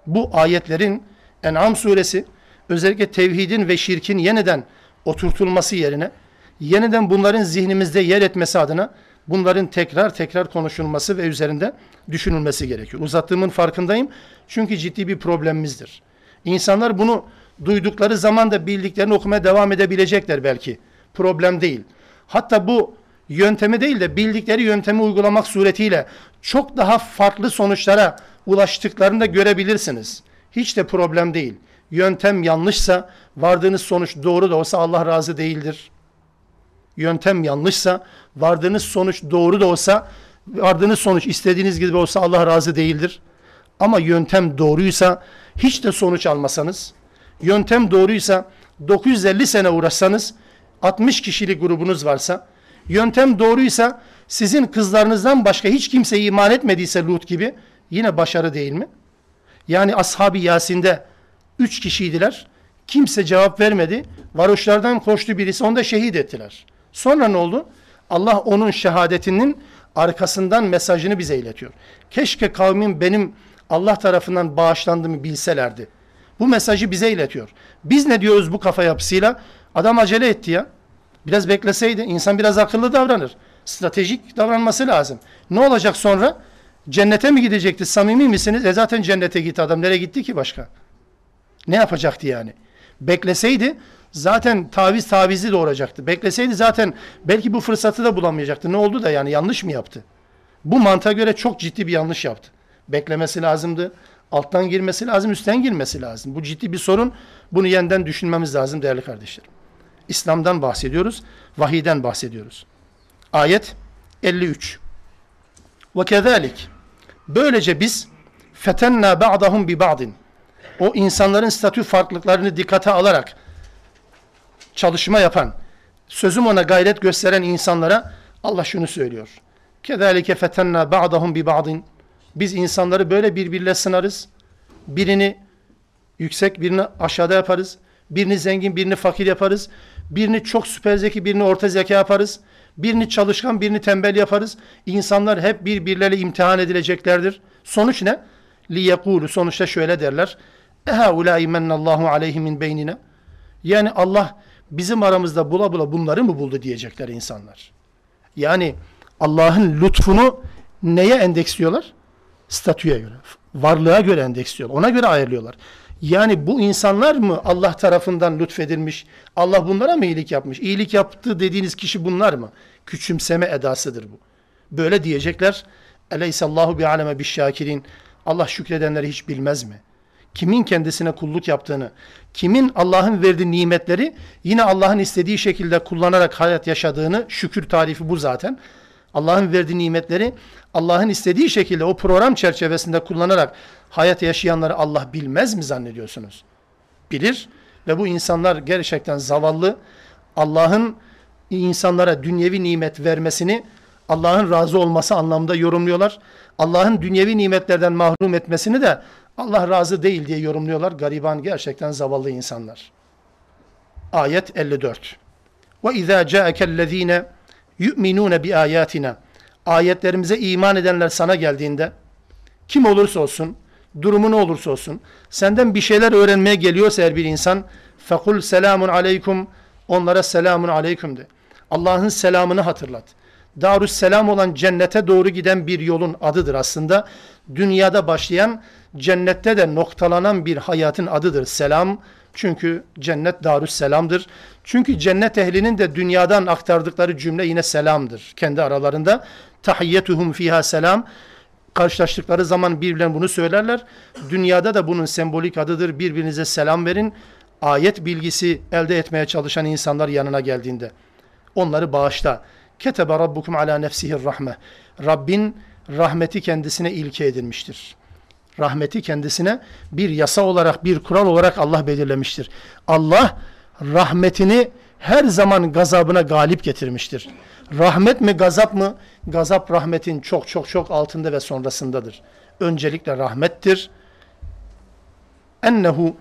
Speaker 1: bu ayetlerin En'am suresi özellikle tevhidin ve şirkin yeniden oturtulması yerine yeniden bunların zihnimizde yer etmesi adına bunların tekrar tekrar konuşulması ve üzerinde düşünülmesi gerekiyor. Uzattığımın farkındayım. Çünkü ciddi bir problemimizdir. İnsanlar bunu duydukları zaman da bildiklerini okumaya devam edebilecekler belki. Problem değil. Hatta bu yöntemi değil de bildikleri yöntemi uygulamak suretiyle çok daha farklı sonuçlara ulaştıklarını da görebilirsiniz. Hiç de problem değil. Yöntem yanlışsa vardığınız sonuç doğru da olsa Allah razı değildir. Yöntem yanlışsa vardığınız sonuç doğru da olsa vardığınız sonuç istediğiniz gibi olsa Allah razı değildir. Ama yöntem doğruysa hiç de sonuç almasanız, yöntem doğruysa 950 sene uğraşsanız, 60 kişilik grubunuz varsa, yöntem doğruysa sizin kızlarınızdan başka hiç kimse iman etmediyse Lut gibi yine başarı değil mi? Yani Ashab-ı Yasin'de 3 kişiydiler. Kimse cevap vermedi. Varoşlardan koştu birisi. Onu da şehit ettiler. Sonra ne oldu? Allah onun şehadetinin arkasından mesajını bize iletiyor. Keşke kavmin benim Allah tarafından bağışlandığımı bilselerdi. Bu mesajı bize iletiyor. Biz ne diyoruz bu kafa yapısıyla? Adam acele etti ya. Biraz bekleseydi insan biraz akıllı davranır. Stratejik davranması lazım. Ne olacak sonra? Cennete mi gidecekti? Samimi misiniz? E zaten cennete gitti adam. Nereye gitti ki başka? Ne yapacaktı yani? Bekleseydi zaten taviz tavizi doğuracaktı. Bekleseydi zaten belki bu fırsatı da bulamayacaktı. Ne oldu da yani yanlış mı yaptı? Bu mantığa göre çok ciddi bir yanlış yaptı. Beklemesi lazımdı. Alttan girmesi lazım, üstten girmesi lazım. Bu ciddi bir sorun. Bunu yeniden düşünmemiz lazım değerli kardeşlerim. İslam'dan bahsediyoruz, vahiyden bahsediyoruz. Ayet 53. Ve kezalik. Böylece biz fetenna ba'dahum bi ba'din. O insanların statü farklılıklarını dikkate alarak çalışma yapan, sözüm ona gayret gösteren insanlara Allah şunu söylüyor. Kezalike fetenna ba'dahum bi ba'din. Biz insanları böyle birbirle sınarız. Birini yüksek, birini aşağıda yaparız. Birini zengin, birini fakir yaparız. Birini çok süper zeki, birini orta zeka yaparız. Birini çalışkan, birini tembel yaparız. İnsanlar hep birbirleriyle imtihan edileceklerdir. Sonuç ne? Li yekulu sonuçta şöyle derler. Ehaulâi mennallahu aleyhi min beynine. Yani Allah bizim aramızda bula bula bunları mı buldu diyecekler insanlar. Yani Allah'ın lütfunu neye endeksliyorlar? Statüye göre, varlığa göre endeksliyorlar. Ona göre ayarlıyorlar. Yani bu insanlar mı Allah tarafından lütfedilmiş? Allah bunlara mı iyilik yapmış? İyilik yaptı dediğiniz kişi bunlar mı? Küçümseme edasıdır bu. Böyle diyecekler. Eleysallahu bi aleme şakirin. Allah şükredenleri hiç bilmez mi? Kimin kendisine kulluk yaptığını, kimin Allah'ın verdiği nimetleri yine Allah'ın istediği şekilde kullanarak hayat yaşadığını, şükür tarifi bu zaten. Allah'ın verdiği nimetleri Allah'ın istediği şekilde o program çerçevesinde kullanarak hayat yaşayanları Allah bilmez mi zannediyorsunuz? Bilir ve bu insanlar gerçekten zavallı. Allah'ın insanlara dünyevi nimet vermesini Allah'ın razı olması anlamda yorumluyorlar. Allah'ın dünyevi nimetlerden mahrum etmesini de Allah razı değil diye yorumluyorlar. Gariban gerçekten zavallı insanlar. Ayet 54. Ve izâ câekellezîne yu'minûne bi âyâtina. Ayetlerimize iman edenler sana geldiğinde kim olursa olsun, durumu ne olursa olsun, senden bir şeyler öğrenmeye geliyorsa eğer bir insan, fekul selamun aleykum, onlara selamun aleyküm de. Allah'ın selamını hatırlat. Darüsselam olan cennete doğru giden bir yolun adıdır aslında. Dünyada başlayan, cennette de noktalanan bir hayatın adıdır selam. Çünkü cennet Darüsselam'dır. Çünkü cennet ehlinin de dünyadan aktardıkları cümle yine selamdır. Kendi aralarında. Tahiyyetuhum fiha selam. Karşılaştıkları zaman birbirlerine bunu söylerler. Dünyada da bunun sembolik adıdır. Birbirinize selam verin. Ayet bilgisi elde etmeye çalışan insanlar yanına geldiğinde. Onları bağışla. Ketebe rabbukum ala nefsihir rahme. Rabbin rahmeti kendisine ilke edilmiştir. Rahmeti kendisine bir yasa olarak, bir kural olarak Allah belirlemiştir. Allah rahmetini her zaman gazabına galip getirmiştir. Rahmet mi gazap mı? Gazap rahmetin çok çok çok altında ve sonrasındadır. Öncelikle rahmettir. Ennehu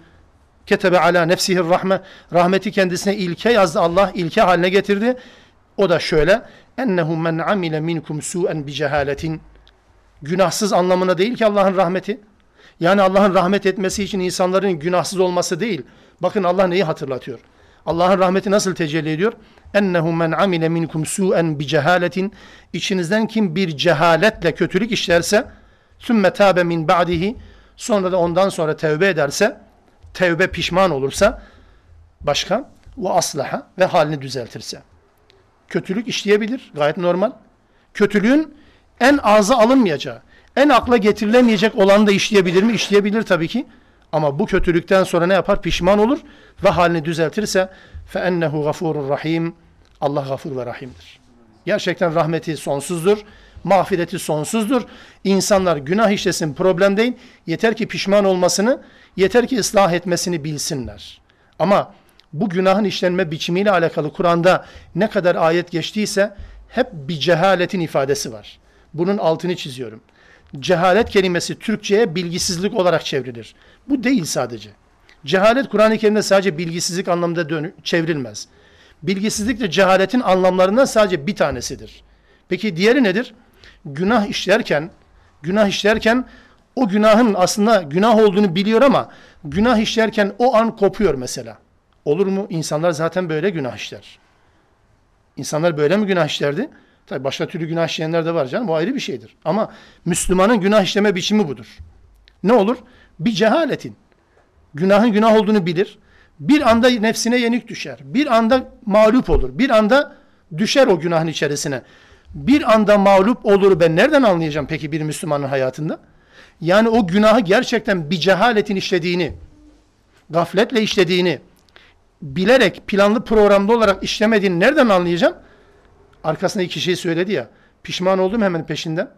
Speaker 1: ketebe ala nefsihir rahme. Rahmeti kendisine ilke yazdı Allah, ilke haline getirdi. O da şöyle. Ennehu men amile minkum su'en bi cehaletin. Günahsız anlamına değil ki Allah'ın rahmeti. Yani Allah'ın rahmet etmesi için insanların günahsız olması değil. Bakın Allah neyi hatırlatıyor? Allah'ın rahmeti nasıl tecelli ediyor? Ennehu men amile minkum su'en bi cehaletin. İçinizden kim bir cehaletle kötülük işlerse sümme tabe min ba'dihi sonra da ondan sonra tevbe ederse tevbe pişman olursa başka ve aslaha ve halini düzeltirse kötülük işleyebilir. Gayet normal. Kötülüğün en ağza alınmayacağı, en akla getirilemeyecek olanı da işleyebilir mi? İşleyebilir tabii ki. Ama bu kötülükten sonra ne yapar? Pişman olur ve halini düzeltirse فَاَنَّهُ غَفُورٌ rahim. Allah gafur ve rahimdir. Gerçekten rahmeti sonsuzdur. Mağfireti sonsuzdur. İnsanlar günah işlesin problem değil. Yeter ki pişman olmasını, yeter ki ıslah etmesini bilsinler. Ama bu günahın işlenme biçimiyle alakalı Kur'an'da ne kadar ayet geçtiyse hep bir cehaletin ifadesi var. Bunun altını çiziyorum. Cehalet kelimesi Türkçe'ye bilgisizlik olarak çevrilir. Bu değil sadece. Cehalet Kur'an-ı Kerim'de sadece bilgisizlik anlamında çevrilmez. Bilgisizlik de cehaletin anlamlarından sadece bir tanesidir. Peki diğeri nedir? Günah işlerken, günah işlerken o günahın aslında günah olduğunu biliyor ama günah işlerken o an kopuyor mesela. Olur mu? İnsanlar zaten böyle günah işler. İnsanlar böyle mi günah işlerdi? Tabi başka türlü günah işleyenler de var canım. Bu ayrı bir şeydir. Ama Müslümanın günah işleme biçimi budur. Ne olur? Bir cehaletin. Günahın günah olduğunu bilir. Bir anda nefsine yenik düşer. Bir anda mağlup olur. Bir anda düşer o günahın içerisine. Bir anda mağlup olur ben nereden anlayacağım peki bir Müslümanın hayatında? Yani o günahı gerçekten bir cehaletin işlediğini, gafletle işlediğini, bilerek planlı programda olarak işlemediğini nereden anlayacağım? Arkasında iki şey söyledi ya. Pişman oldum hemen peşinden.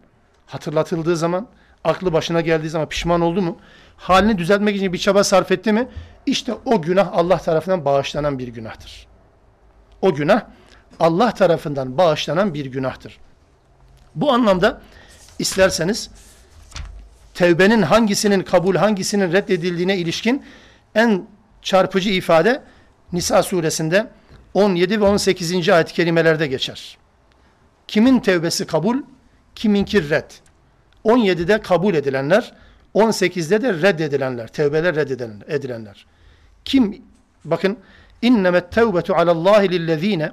Speaker 1: Hatırlatıldığı zaman, aklı başına geldiği zaman pişman oldu mu? Halini düzeltmek için bir çaba sarf etti mi? İşte o günah Allah tarafından bağışlanan bir günahtır. O günah Allah tarafından bağışlanan bir günahtır. Bu anlamda isterseniz tevbenin hangisinin kabul hangisinin reddedildiğine ilişkin en çarpıcı ifade Nisa suresinde 17 ve 18. ayet kelimelerde geçer. Kimin tevbesi kabul, kiminki red. 17'de kabul edilenler, 18'de de reddedilenler, tevbeler reddedilenler. Kim, bakın, innemet tevbetu alallahi lillezine,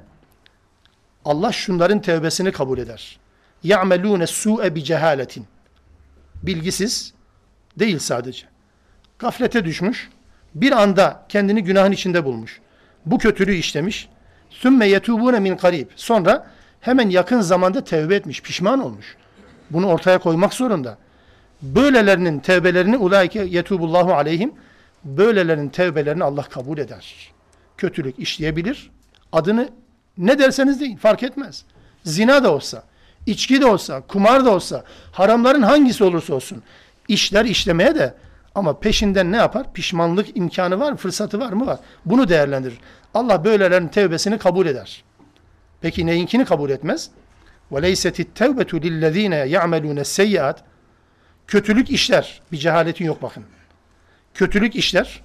Speaker 1: Allah şunların tevbesini kabul eder. Ya'melûne su'e bi cehaletin. Bilgisiz değil sadece. Gaflete düşmüş, bir anda kendini günahın içinde bulmuş bu kötülüğü işlemiş. Sümme yetubune min karib. Sonra hemen yakın zamanda tevbe etmiş, pişman olmuş. Bunu ortaya koymak zorunda. Böylelerinin tevbelerini ulaike yetubullahu aleyhim böylelerinin tevbelerini Allah kabul eder. Kötülük işleyebilir. Adını ne derseniz deyin fark etmez. Zina da olsa, içki de olsa, kumar da olsa, haramların hangisi olursa olsun işler işlemeye de ama peşinden ne yapar? Pişmanlık imkanı var? Fırsatı var mı? Var. Bunu değerlendirir. Allah böylelerin tevbesini kabul eder. Peki neyinkini kabul etmez? وَلَيْسَتِ التَّوْبَةُ لِلَّذ۪ينَ يَعْمَلُونَ السَّيِّئَاتِ Kötülük işler. Bir cehaletin yok bakın. Kötülük işler.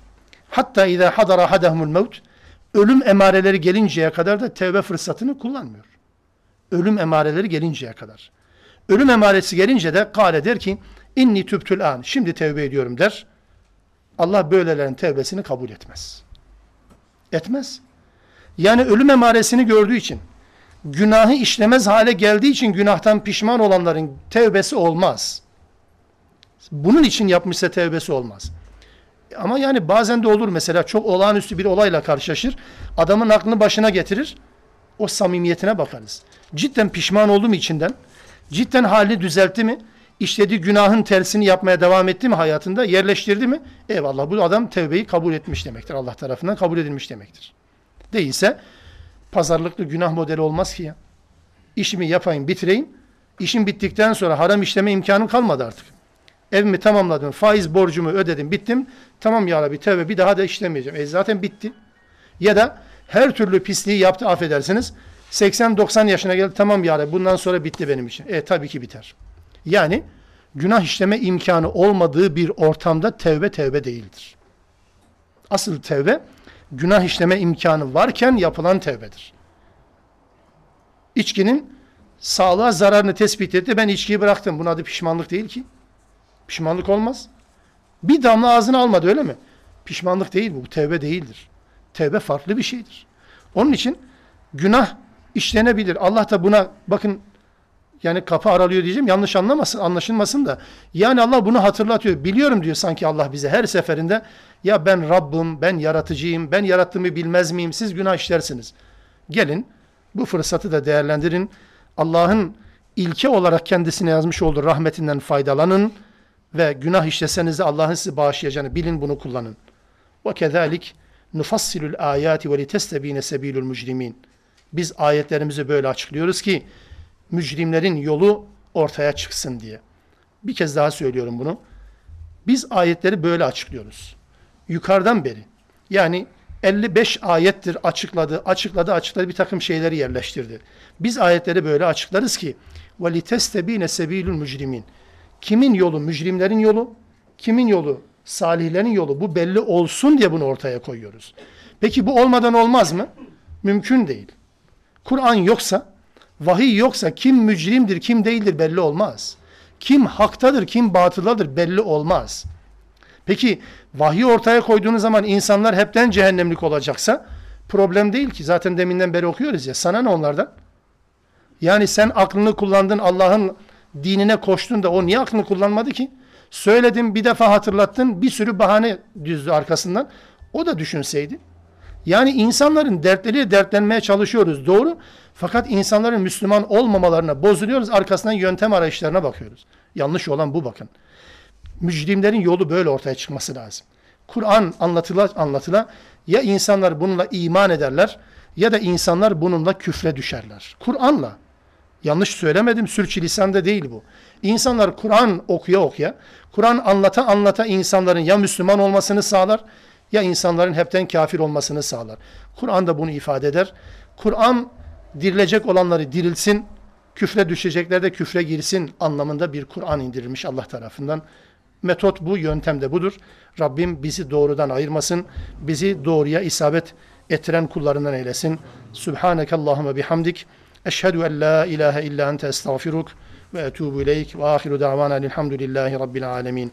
Speaker 1: Hatta اِذَا حَضَرَ حَدَهُمُ الْمَوْتِ Ölüm emareleri gelinceye kadar da tevbe fırsatını kullanmıyor. Ölüm emareleri gelinceye kadar. Ölüm emaresi gelince de kale der ki inni tübtül an. Şimdi tevbe ediyorum der. Allah böylelerin tevbesini kabul etmez. Etmez. Yani ölüm emaresini gördüğü için, günahı işlemez hale geldiği için günahtan pişman olanların tevbesi olmaz. Bunun için yapmışsa tevbesi olmaz. Ama yani bazen de olur mesela çok olağanüstü bir olayla karşılaşır. Adamın aklını başına getirir. O samimiyetine bakarız. Cidden pişman oldu mu içinden? Cidden halini düzeltti mi? İşlediği günahın tersini yapmaya devam etti mi hayatında? Yerleştirdi mi? Eyvallah bu adam tevbeyi kabul etmiş demektir. Allah tarafından kabul edilmiş demektir. Değilse pazarlıklı günah modeli olmaz ki ya. İşimi yapayım, bitireyim. İşim bittikten sonra haram işleme imkanım kalmadı artık. Evimi tamamladım, faiz borcumu ödedim, bittim. Tamam ya Rabbi tevbe bir daha da işlemeyeceğim. E zaten bitti. Ya da her türlü pisliği yaptı affedersiniz. 80-90 yaşına geldi tamam ya Rabbi bundan sonra bitti benim için. E tabii ki biter. Yani günah işleme imkanı olmadığı bir ortamda tevbe tevbe değildir. Asıl tevbe günah işleme imkanı varken yapılan tevbedir. İçkinin sağlığa zararını tespit etti. Ben içkiyi bıraktım. Bunun adı pişmanlık değil ki. Pişmanlık olmaz. Bir damla ağzına almadı öyle mi? Pişmanlık değil bu. Bu tevbe değildir. Tevbe farklı bir şeydir. Onun için günah işlenebilir. Allah da buna bakın yani kapı aralıyor diyeceğim. Yanlış anlamasın, anlaşılmasın da. Yani Allah bunu hatırlatıyor. Biliyorum diyor sanki Allah bize her seferinde. Ya ben Rabbim, ben yaratıcıyım, ben yarattığımı bilmez miyim? Siz günah işlersiniz. Gelin bu fırsatı da değerlendirin. Allah'ın ilke olarak kendisine yazmış olduğu rahmetinden faydalanın ve günah işleseniz de Allah'ın sizi bağışlayacağını bilin bunu kullanın. Ve kezalik nufassilul ayati ve litestebine sebilul mücrimin. Biz ayetlerimizi böyle açıklıyoruz ki mücrimlerin yolu ortaya çıksın diye. Bir kez daha söylüyorum bunu. Biz ayetleri böyle açıklıyoruz. Yukarıdan beri. Yani 55 ayettir açıkladı, açıkladı, açıkladı bir takım şeyleri yerleştirdi. Biz ayetleri böyle açıklarız ki وَلِتَسْتَب۪ينَ سَب۪يلُ mücrimin. Kimin yolu mücrimlerin yolu, kimin yolu salihlerin yolu bu belli olsun diye bunu ortaya koyuyoruz. Peki bu olmadan olmaz mı? Mümkün değil. Kur'an yoksa, vahiy yoksa kim mücrimdir, kim değildir belli olmaz. Kim haktadır, kim batıldadır belli olmaz. Peki vahiy ortaya koyduğunuz zaman insanlar hepten cehennemlik olacaksa problem değil ki. Zaten deminden beri okuyoruz ya. Sana ne onlardan? Yani sen aklını kullandın Allah'ın dinine koştun da o niye aklını kullanmadı ki? Söyledim bir defa hatırlattın bir sürü bahane düzdü arkasından. O da düşünseydi. Yani insanların dertleriyle dertlenmeye çalışıyoruz doğru. Fakat insanların Müslüman olmamalarına bozuluyoruz. Arkasından yöntem arayışlarına bakıyoruz. Yanlış olan bu bakın. Mücrimlerin yolu böyle ortaya çıkması lazım. Kur'an anlatıla anlatıla ya insanlar bununla iman ederler ya da insanlar bununla küfre düşerler. Kur'an'la. Yanlış söylemedim, sürçülisan da değil bu. İnsanlar Kur'an okuya okuya, Kur'an anlata anlata insanların ya Müslüman olmasını sağlar ya insanların hepten kafir olmasını sağlar. Kur'an da bunu ifade eder. Kur'an dirilecek olanları dirilsin, küfre düşecekler de küfre girsin anlamında bir Kur'an indirilmiş Allah tarafından. Metot bu, yöntem de budur. Rabbim bizi doğrudan ayırmasın, bizi doğruya isabet ettiren kullarından eylesin. Subhaneke Allahümme bihamdik. Eşhedü en la ilahe illa ente estağfiruk ve etubu ileyk ve ahiru davana elhamdülillahi rabbil alemin.